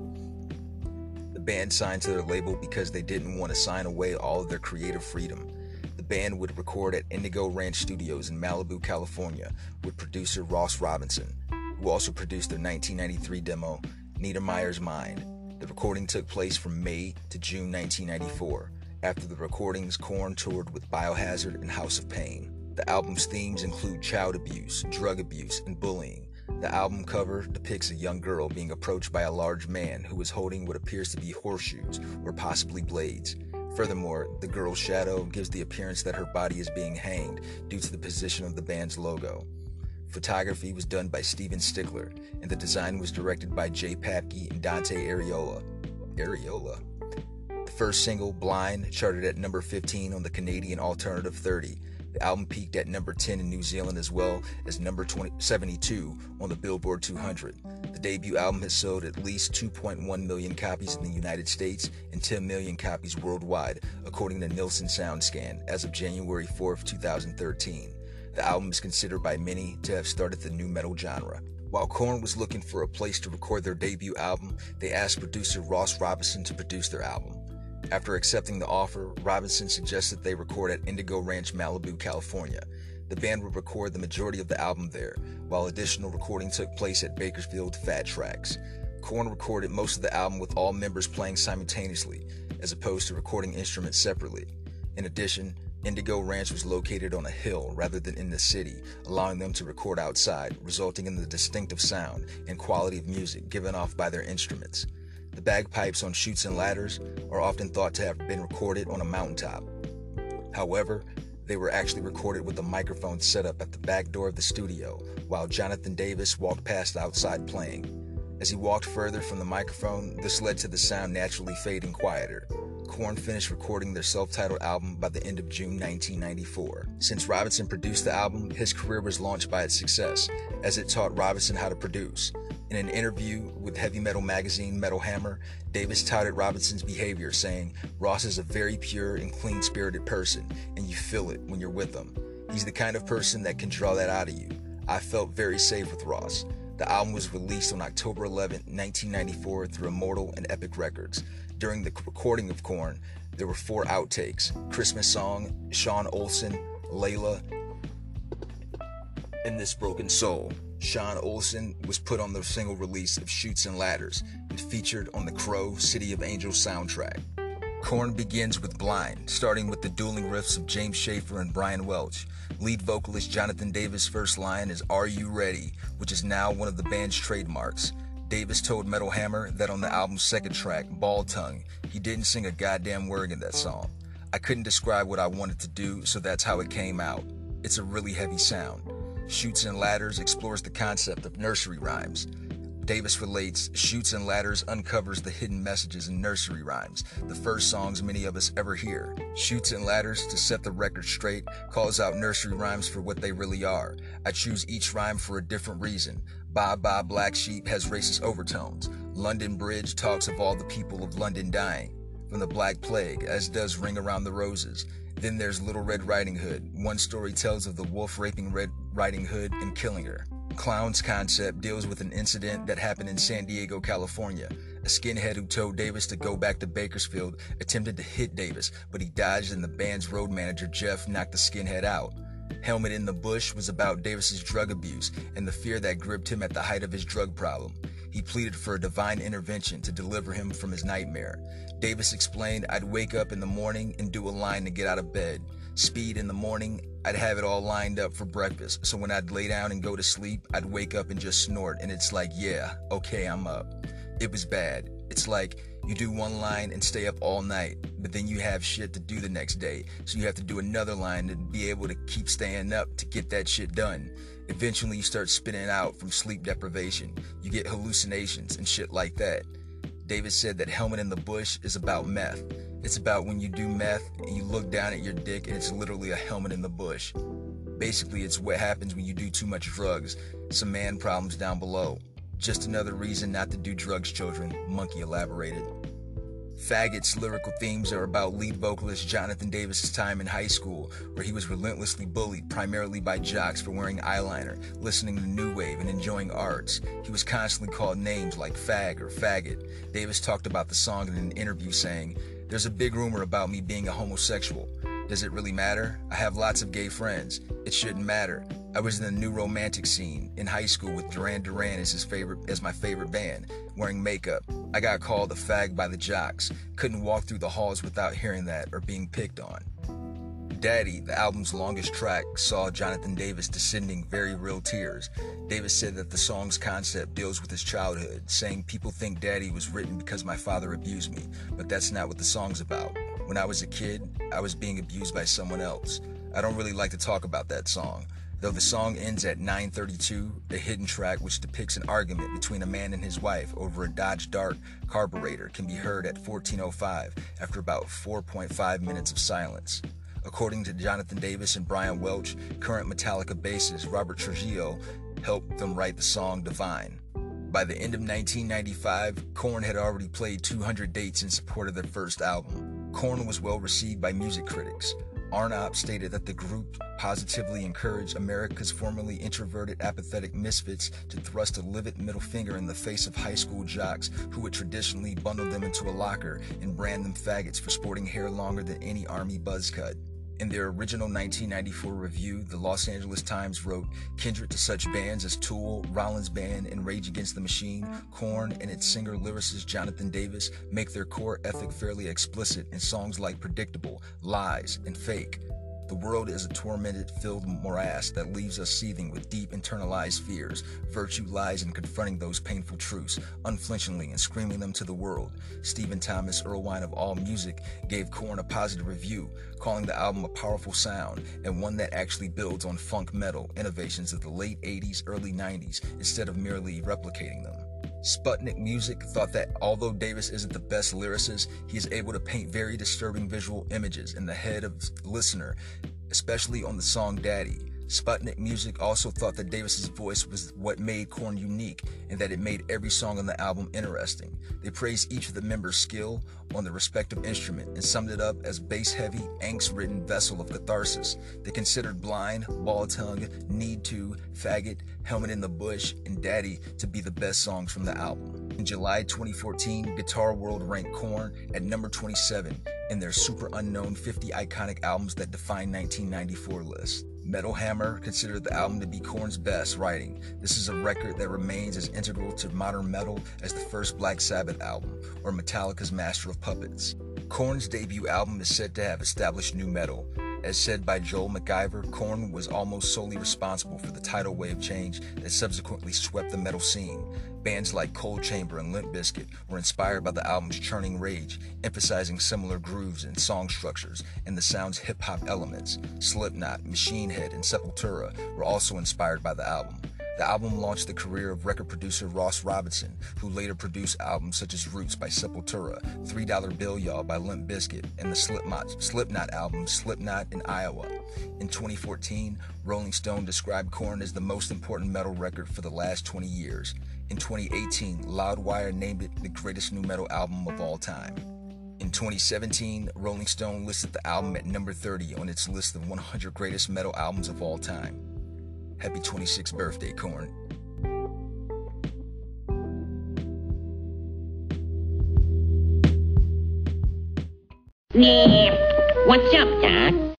A: The band signed to their label because they didn't want to sign away all of their creative freedom. The band would record at Indigo Ranch Studios in Malibu, California, with producer Ross Robinson, who also produced their 1993 demo, Neidermeyer's Mind. The recording took place from May to June 1994. After the recordings, Korn toured with Biohazard and House of Pain. The album's themes include child abuse, drug abuse, and bullying. The album cover depicts a young girl being approached by a large man who is holding what appears to be horseshoes or possibly blades. Furthermore, the girl's shadow gives the appearance that her body is being hanged due to the position of the band's logo. Photography was done by Steven Stickler, and the design was directed by Jay Papke and Dante Ariola. Ariola. The first single, Blind, charted at number 15 on the Canadian Alternative 30. The album peaked at number 10 in New Zealand as well as number 20, 72 on the Billboard 200. The debut album has sold at least 2.1 million copies in the United States and 10 million copies worldwide, according to Nielsen SoundScan, as of January 4, 2013. The album is considered by many to have started the nu metal genre. While Korn was looking for a place to record their debut album, they asked producer Ross Robinson to produce their album. After accepting the offer, Robinson suggested they record at Indigo Ranch, Malibu, California. The band would record the majority of the album there, while additional recording took place at Bakersfield Fat Tracks. Korn recorded most of the album with all members playing simultaneously, as opposed to recording instruments separately. In addition, Indigo Ranch was located on a hill rather than in the city, allowing them to record outside, resulting in the distinctive sound and quality of music given off by their instruments. The bagpipes on Shoots and Ladders are often thought to have been recorded on a mountaintop. However, they were actually recorded with a microphone set up at the back door of the studio while Jonathan Davis walked past outside playing. As he walked further from the microphone, this led to the sound naturally fading quieter. Korn finished recording their self titled album by the end of June 1994. Since Robinson produced the album, his career was launched by its success, as it taught Robinson how to produce. In an interview with heavy metal magazine Metal Hammer, Davis touted Robinson's behavior, saying, Ross is a very pure and clean spirited person, and you feel it when you're with him. He's the kind of person that can draw that out of you. I felt very safe with Ross. The album was released on October 11, 1994 through Immortal and Epic Records. During the recording of Korn, there were four outtakes Christmas Song, Sean Olson, Layla, and This Broken Soul. Sean Olson was put on the single release of Shoots and Ladders and featured on the Crow City of Angels soundtrack. Korn begins with Blind, starting with the dueling riffs of James Shaffer and Brian Welch. Lead vocalist Jonathan Davis' first line is Are You Ready, which is now one of the band's trademarks. Davis told Metal Hammer that on the album's second track, Ball Tongue, he didn't sing a goddamn word in that song. I couldn't describe what I wanted to do, so that's how it came out. It's a really heavy sound. Shoots and Ladders explores the concept of nursery rhymes. Davis relates, Shoots and Ladders uncovers the hidden messages in nursery rhymes, the first songs many of us ever hear. Shoots and Ladders, to set the record straight, calls out nursery rhymes for what they really are. I choose each rhyme for a different reason. Bye Bye Black Sheep has racist overtones. London Bridge talks of all the people of London dying from the Black Plague, as does Ring Around the Roses. Then there's Little Red Riding Hood. One story tells of the wolf raping Red Riding Hood and killing her. Clown's concept deals with an incident that happened in San Diego, California. A skinhead who told Davis to go back to Bakersfield attempted to hit Davis, but he dodged and the band's road manager Jeff knocked the skinhead out. Helmet in the Bush was about Davis's drug abuse and the fear that gripped him at the height of his drug problem. He pleaded for a divine intervention to deliver him from his nightmare. Davis explained, I'd wake up in the morning and do a line to get out of bed. Speed in the morning, I'd have it all lined up for breakfast. So when I'd lay down and go to sleep, I'd wake up and just snort. And it's like, yeah, okay, I'm up. It was bad. It's like you do one line and stay up all night, but then you have shit to do the next day. So you have to do another line to be able to keep staying up to get that shit done. Eventually, you start spinning out from sleep deprivation. You get hallucinations and shit like that. Davis said that Helmet in the Bush is about meth. It's about when you do meth and you look down at your dick and it's literally a helmet in the bush. Basically, it's what happens when you do too much drugs. Some man problems down below. Just another reason not to do drugs, children, Munky elaborated. Faggot's lyrical themes are about lead vocalist Jonathan Davis's time in high school, where he was relentlessly bullied primarily by jocks for wearing eyeliner, listening to new wave, and enjoying arts. He was constantly called names like fag or faggot. Davis talked about the song in an interview saying, There's a big rumor about me being a homosexual. Does it really matter? I have lots of gay friends. It shouldn't matter. I was in the new romantic scene in high school with Duran Duran as his favorite as my favorite band, wearing makeup. I got called a fag by the jocks. Couldn't walk through the halls without hearing that or being picked on. Daddy, the album's longest track, saw Jonathan Davis descending very real tears. Davis said that the song's concept deals with his childhood, saying people think Daddy was written because my father abused me, but that's not what the song's about. When I was a kid, I was being abused by someone else. I don't really like to talk about that song. Though the song ends at 932, the hidden track which depicts an argument between a man and his wife over a Dodge Dart carburetor can be heard at 1405 after about 4.5 minutes of silence. According to Jonathan Davis and Brian Welch, current Metallica bassist Robert Trujillo helped them write the song Divine. By the end of 1995, Korn had already played 200 dates in support of their first album. Korn was well received by music critics. Arnott stated that the group positively encouraged America's formerly introverted, apathetic misfits to thrust a livid middle finger in the face of high school jocks who would traditionally bundle them into a locker and brand them faggots for sporting hair longer than any army buzz cut. In their original 1994 review, the Los Angeles Times wrote, Kindred to such bands as Tool, Rollins Band, and Rage Against the Machine, Korn and its singer lyricist Jonathan Davis make their core ethic fairly explicit in songs like Predictable, Lies, and Fake. The world is a tormented, filled morass that leaves us seething with deep internalized fears. Virtue lies in confronting those painful truths, unflinchingly and screaming them to the world. Stephen Thomas Erlewine of All Music gave Korn a positive review, calling the album a powerful sound and one that actually builds on funk metal innovations of the late 80s, early 90s, instead of merely replicating them. Sputnik Music thought that although Davis isn't the best lyricist, he is able to paint very disturbing visual images in the head of the listener, especially on the song Daddy. Sputnik Music also thought that Davis's voice was what made Korn unique and that it made every song on the album interesting. They praised each of the members' skill on the respective instrument and summed it up as bass-heavy, angst-ridden vessel of catharsis. They considered Blind, Ball Tongue, Need To, Faggot, Helmet in the Bush, and Daddy to be the best songs from the album. In July 2014, Guitar World ranked Korn at number 27 in their super unknown 50 iconic albums that define 1994 list. Metal Hammer considered the album to be Korn's best writing. This is a record that remains as integral to modern metal as the first Black Sabbath album or Metallica's Master of Puppets. Korn's debut album is said to have established nu metal. As said by Joel McIver, Korn was almost solely responsible for the tidal wave change that subsequently swept the metal scene. Bands like Coal Chamber and Limp Bizkit were inspired by the album's churning rage, emphasizing similar grooves and song structures and the sound's hip hop elements. Slipknot, Machine Head, and Sepultura were also inspired by the album. The album launched the career of record producer Ross Robinson, who later produced albums such as Roots by Sepultura, Three Dollar Bill Y'all by Limp Bizkit, and the Slipknot, Slipknot album Slipknot in Iowa. In 2014, Rolling Stone described Korn as the most important metal record for the last 20 years. In 2018, Loudwire named it the greatest nu metal album of all time. In 2017, Rolling Stone listed the album at number 30 on its list of 100 greatest metal albums of all time. Happy 26th birthday, Korn.
E: Yeah. What's up, Doc?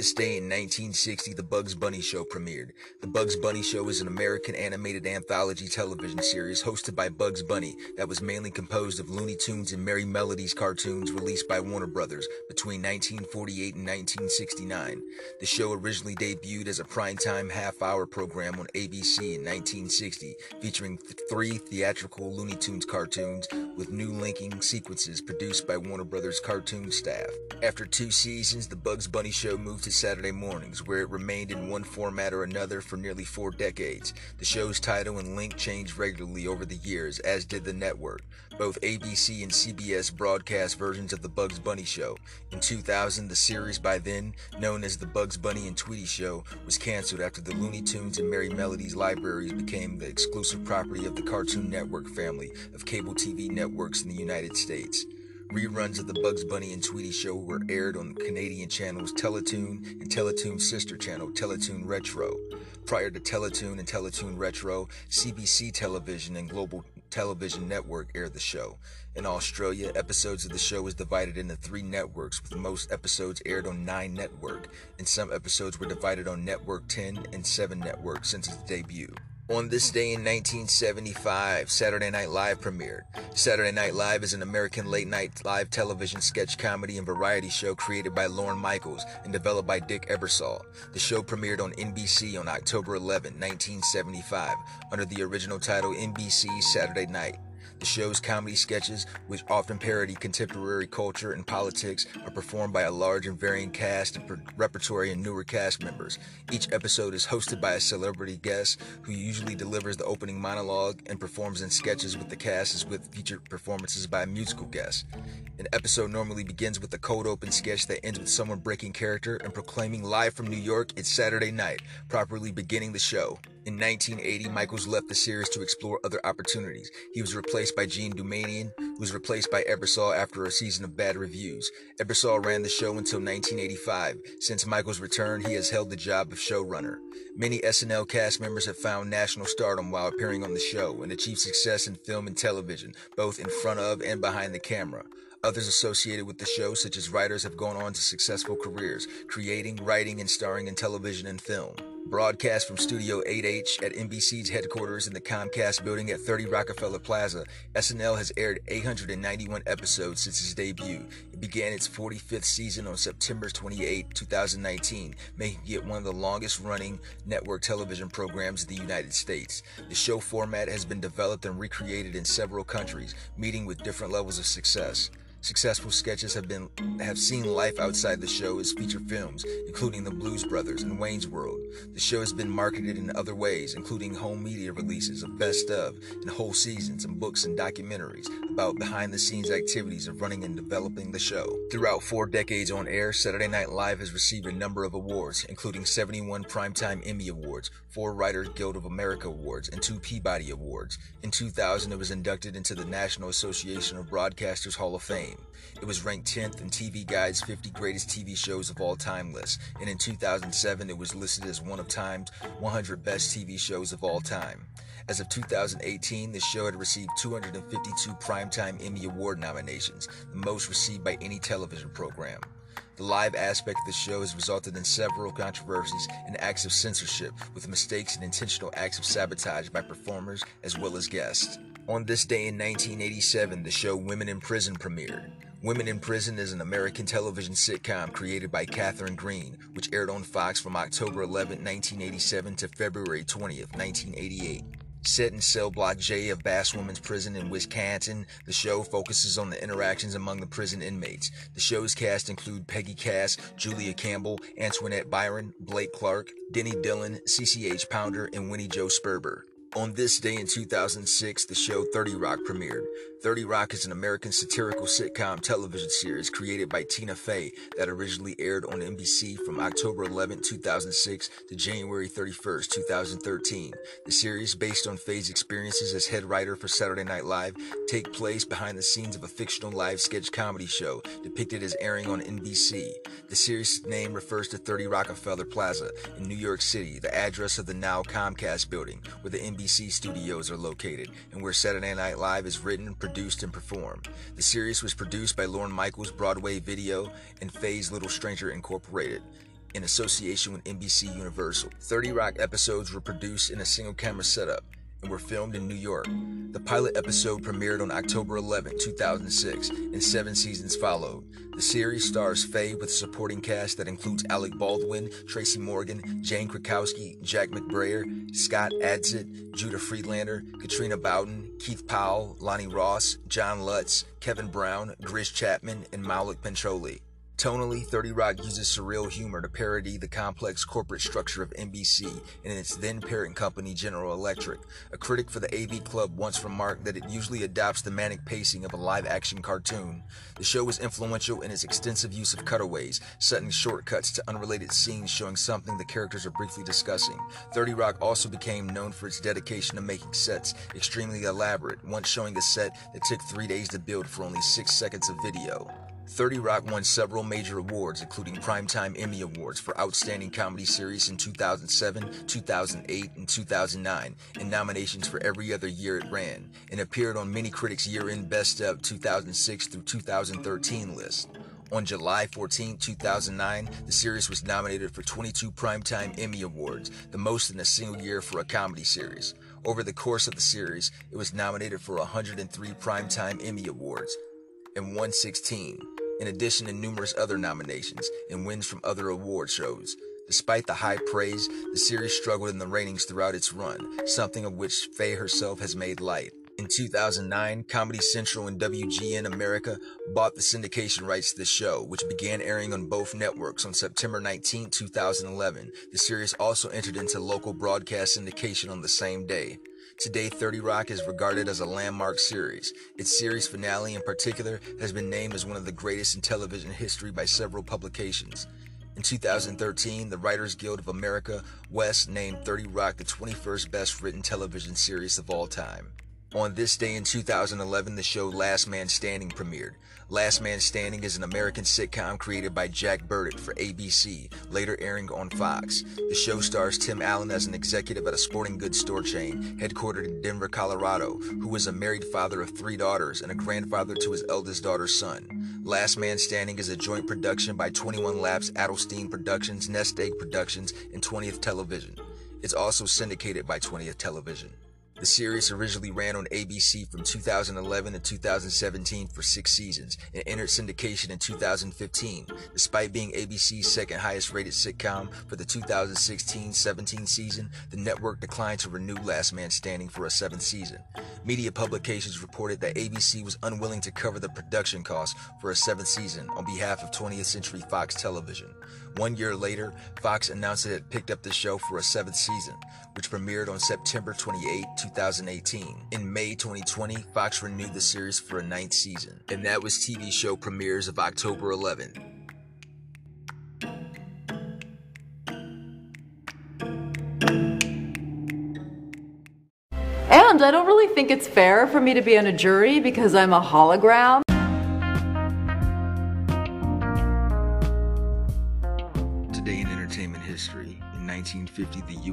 A: This day in 1960, The Bugs Bunny Show premiered. The Bugs Bunny Show is an American animated anthology television series hosted by Bugs Bunny that was mainly composed of Looney Tunes and Merrie Melodies cartoons released by Warner Brothers between 1948 and 1969. The show originally debuted as a primetime half-hour program on ABC in 1960, featuring th- three theatrical Looney Tunes cartoons with new linking sequences produced by Warner Brothers cartoon staff. After two seasons, The Bugs Bunny Show moved to Saturday mornings, where it remained in one format or another for nearly four decades. The show's title and link changed regularly over the years, as did the network. Both ABC and CBS broadcast versions of The Bugs Bunny Show. In 2000, the series, by then known as The Bugs Bunny and Tweety Show, was canceled after the Looney Tunes and Merrie Melodies libraries became the exclusive property of the Cartoon Network family of cable TV networks in the United States. Reruns of the Bugs Bunny and Tweety Show were aired on Canadian channels Teletoon and Teletoon's sister channel, Teletoon Retro. Prior to Teletoon and Teletoon Retro, CBC Television and Global Television Network aired the show. In Australia, episodes of the show was divided into three networks, with most episodes aired on Nine Network, and some episodes were divided on Network 10 and 7 Network since its debut. On this day in 1975, Saturday Night Live premiered. Saturday Night Live is an American late night live television sketch comedy and variety show created by Lorne Michaels and developed by Dick Ebersol. The show premiered on NBC on October 11, 1975, under the original title NBC Saturday Night. The show's comedy sketches, which often parody contemporary culture and politics, are performed by a large and varying cast and per- repertory and newer cast members. Each episode is hosted by a celebrity guest who usually delivers the opening monologue and performs in sketches with the cast as with featured performances by musical guests. An episode normally begins with a cold open sketch that ends with someone breaking character and proclaiming live from New York it's Saturday night, properly beginning the show. In 1980, Michaels left the series to explore other opportunities. He was replaced by Jean Doumanian, who was replaced by Ebersol after a season of bad reviews. Ebersol ran the show until 1985. Since Michaels' return, he has held the job of showrunner. Many SNL cast members have found national stardom while appearing on the show and achieved success in film and television, both in front of and behind the camera. Others associated with the show, such as writers, have gone on to successful careers, creating, writing, and starring in television and film. Broadcast from Studio 8H at NBC's headquarters in the Comcast building at 30 Rockefeller Plaza, SNL has aired 891 episodes since its debut. It began its 45th season on September 28, 2019, making it one of the longest running network television programs in the United States. The show format has been developed and recreated in several countries, meeting with different levels of success. Successful sketches have been have seen life outside the show as feature films, including The Blues Brothers and Wayne's World. The show has been marketed in other ways, including home media releases of best of and whole seasons and books and documentaries about behind the scenes activities of running and developing the show. Throughout four decades on air, Saturday Night Live has received a number of awards, including 71 Primetime Emmy Awards, four Writers Guild of America Awards, and two Peabody Awards. In 2000, it was inducted into the National Association of Broadcasters Hall of Fame. It was ranked 10th in TV Guide's 50 Greatest TV Shows of All Time list, and in 2007 it was listed as one of Time's 100 Best TV Shows of All Time. As of 2018, the show had received 252 Primetime Emmy Award nominations, the most received by any television program. The live aspect of the show has resulted in several controversies and acts of censorship, with mistakes and intentional acts of sabotage by performers as well as guests. On this day in 1987, the show Women in Prison premiered. Women in Prison is an American television sitcom created by Katherine Green, which aired on Fox from October 11, 1987 to February 20, 1988. Set in cell block J of Bass Women's Prison in Wisconsin, the show focuses on the interactions among the prison inmates. The show's cast include Peggy Cass, Julia Campbell, Antoinette Byron, Blake Clark, Denny Dillon, CCH Pounder, and Wendie Jo Sperber. On this day in 2006, the show 30 Rock premiered. 30 Rock is an American satirical sitcom television series created by Tina Fey that originally aired on NBC from October 11, 2006 to January 31, 2013. The series, based on Fey's experiences as head writer for Saturday Night Live, take place behind the scenes of a fictional live sketch comedy show depicted as airing on NBC. The series' name refers to 30 Rockefeller Plaza in New York City, the address of the now Comcast building, where the NBC studios are located, and where Saturday Night Live is written, produced, and performed. The series was produced by Lorne Michaels Broadway Video and Fey's Little Stranger Incorporated in association with NBC Universal. 30 Rock episodes were produced in a single camera setup and were filmed in New York. The pilot episode premiered on October 11, 2006, and seven seasons followed. The series stars Fey with a supporting cast that includes Alec Baldwin, Tracy Morgan, Jane Krakowski, Jack McBrayer, Scott Adsit, Judah Friedlander, Katrina Bowden, Keith Powell, Lonny Ross, John Lutz, Kevin Brown, Grizz Chapman, and Maulik Pancholy. Tonally, 30 Rock uses surreal humor to parody the complex corporate structure of NBC and its then parent company General Electric. A critic for the AV Club once remarked that it usually adopts the manic pacing of a live action cartoon. The show was influential in its extensive use of cutaways, sudden shortcuts to unrelated scenes showing something the characters are briefly discussing. 30 Rock also became known for its dedication to making sets extremely elaborate, once showing a set that took three days to build for only six seconds of video. 30 Rock won several major awards, including Primetime Emmy Awards for Outstanding Comedy Series in 2007, 2008, and 2009, and nominations for every other year it ran, and appeared on many critics' year-end Best of 2006 through 2013 list. On July 14, 2009, the series was nominated for 22 Primetime Emmy Awards, the most in a single year for a comedy series. Over the course of the series, it was nominated for 103 Primetime Emmy Awards and 116 in addition to numerous other nominations and wins from other award shows. Despite the high praise, the series struggled in the ratings throughout its run, something of which Fey herself has made light. In 2009, Comedy Central and WGN America bought the syndication rights to the show, which began airing on both networks on September 19, 2011. The series also entered into local broadcast syndication on the same day. Today, 30 Rock is regarded as a landmark series. Its series finale, in particular, has been named as one of the greatest in television history by several publications. In 2013, the Writers Guild of America West named 30 Rock the 21st best written television series of all time. On this day in 2011, the show Last Man Standing premiered. Last Man Standing is an American sitcom created by Jack Burditt for ABC, later airing on Fox. The show stars Tim Allen as an executive at a sporting goods store chain headquartered in Denver, Colorado, who is a married father of three daughters and a grandfather to his eldest daughter's son. Last Man Standing is a joint production by 21 Laps Adelstein Productions, Nest Egg Productions, and 20th Television. It's also syndicated by 20th Television. The series originally ran on ABC from 2011 to 2017 for six seasons and entered syndication in 2015. Despite being ABC's second highest rated sitcom for the 2016 17 season, the network declined to renew Last Man Standing for a seventh season.
F: Media publications reported that ABC was unwilling to cover the production costs for a seventh season on behalf of 20th Century Fox Television. One year later, Fox announced it had picked up the show for a seventh season, which premiered on September 28, 2018. In May 2020, Fox renewed the series for a ninth season, and that was TV show premieres of October 11.
G: And I don't really think it's fair for me to be on a jury because I'm a hologram.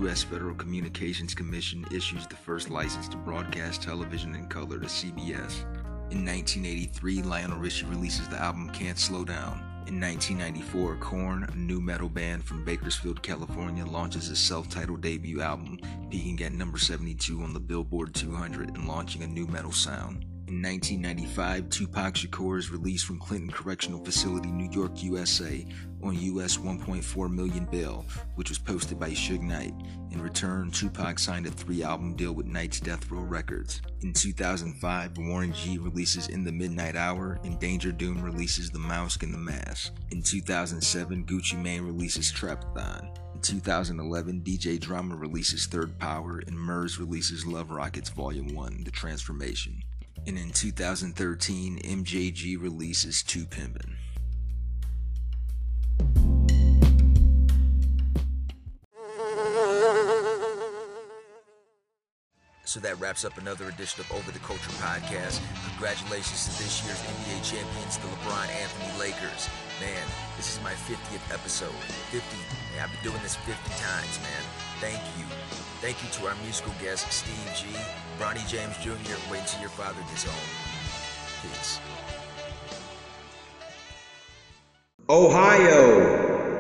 A: U.S. Federal Communications Commission issues the first license to broadcast television in color to CBS. In 1983, Lionel Richie releases the album Can't Slow Down. In 1994, Korn, a nu metal band from Bakersfield, California, launches its self titled debut album, peaking at number 72 on the Billboard 200 and launching a new metal sound. In 1995, Tupac Shakur is released from Clinton Correctional Facility, New York, USA, on US 1.4 million bail, which was posted by Suge Knight. In return, Tupac signed a three-album deal with Knight's Death Row Records. In 2005, Warren G releases In the Midnight Hour, and Danger Doom releases The Mouse and the Mask. In 2007, Gucci Mane releases Trapathon. In 2011, DJ Drama releases Third Power, and Murs releases Love Rockets Volume 1 The Transformation. And in 2013, MJG releases Two Pimpin'.
F: So that wraps up another edition of Over the Culture podcast. Congratulations to this year's NBA champions, the LeBron Anthony Lakers. Man, this is my 50th episode. 50. Man, I've been doing this 50 times, man. Thank you. Thank you to our musical guest, Steve G, Bronny James Jr. Wait until your father gets home. Peace.
H: Ohio.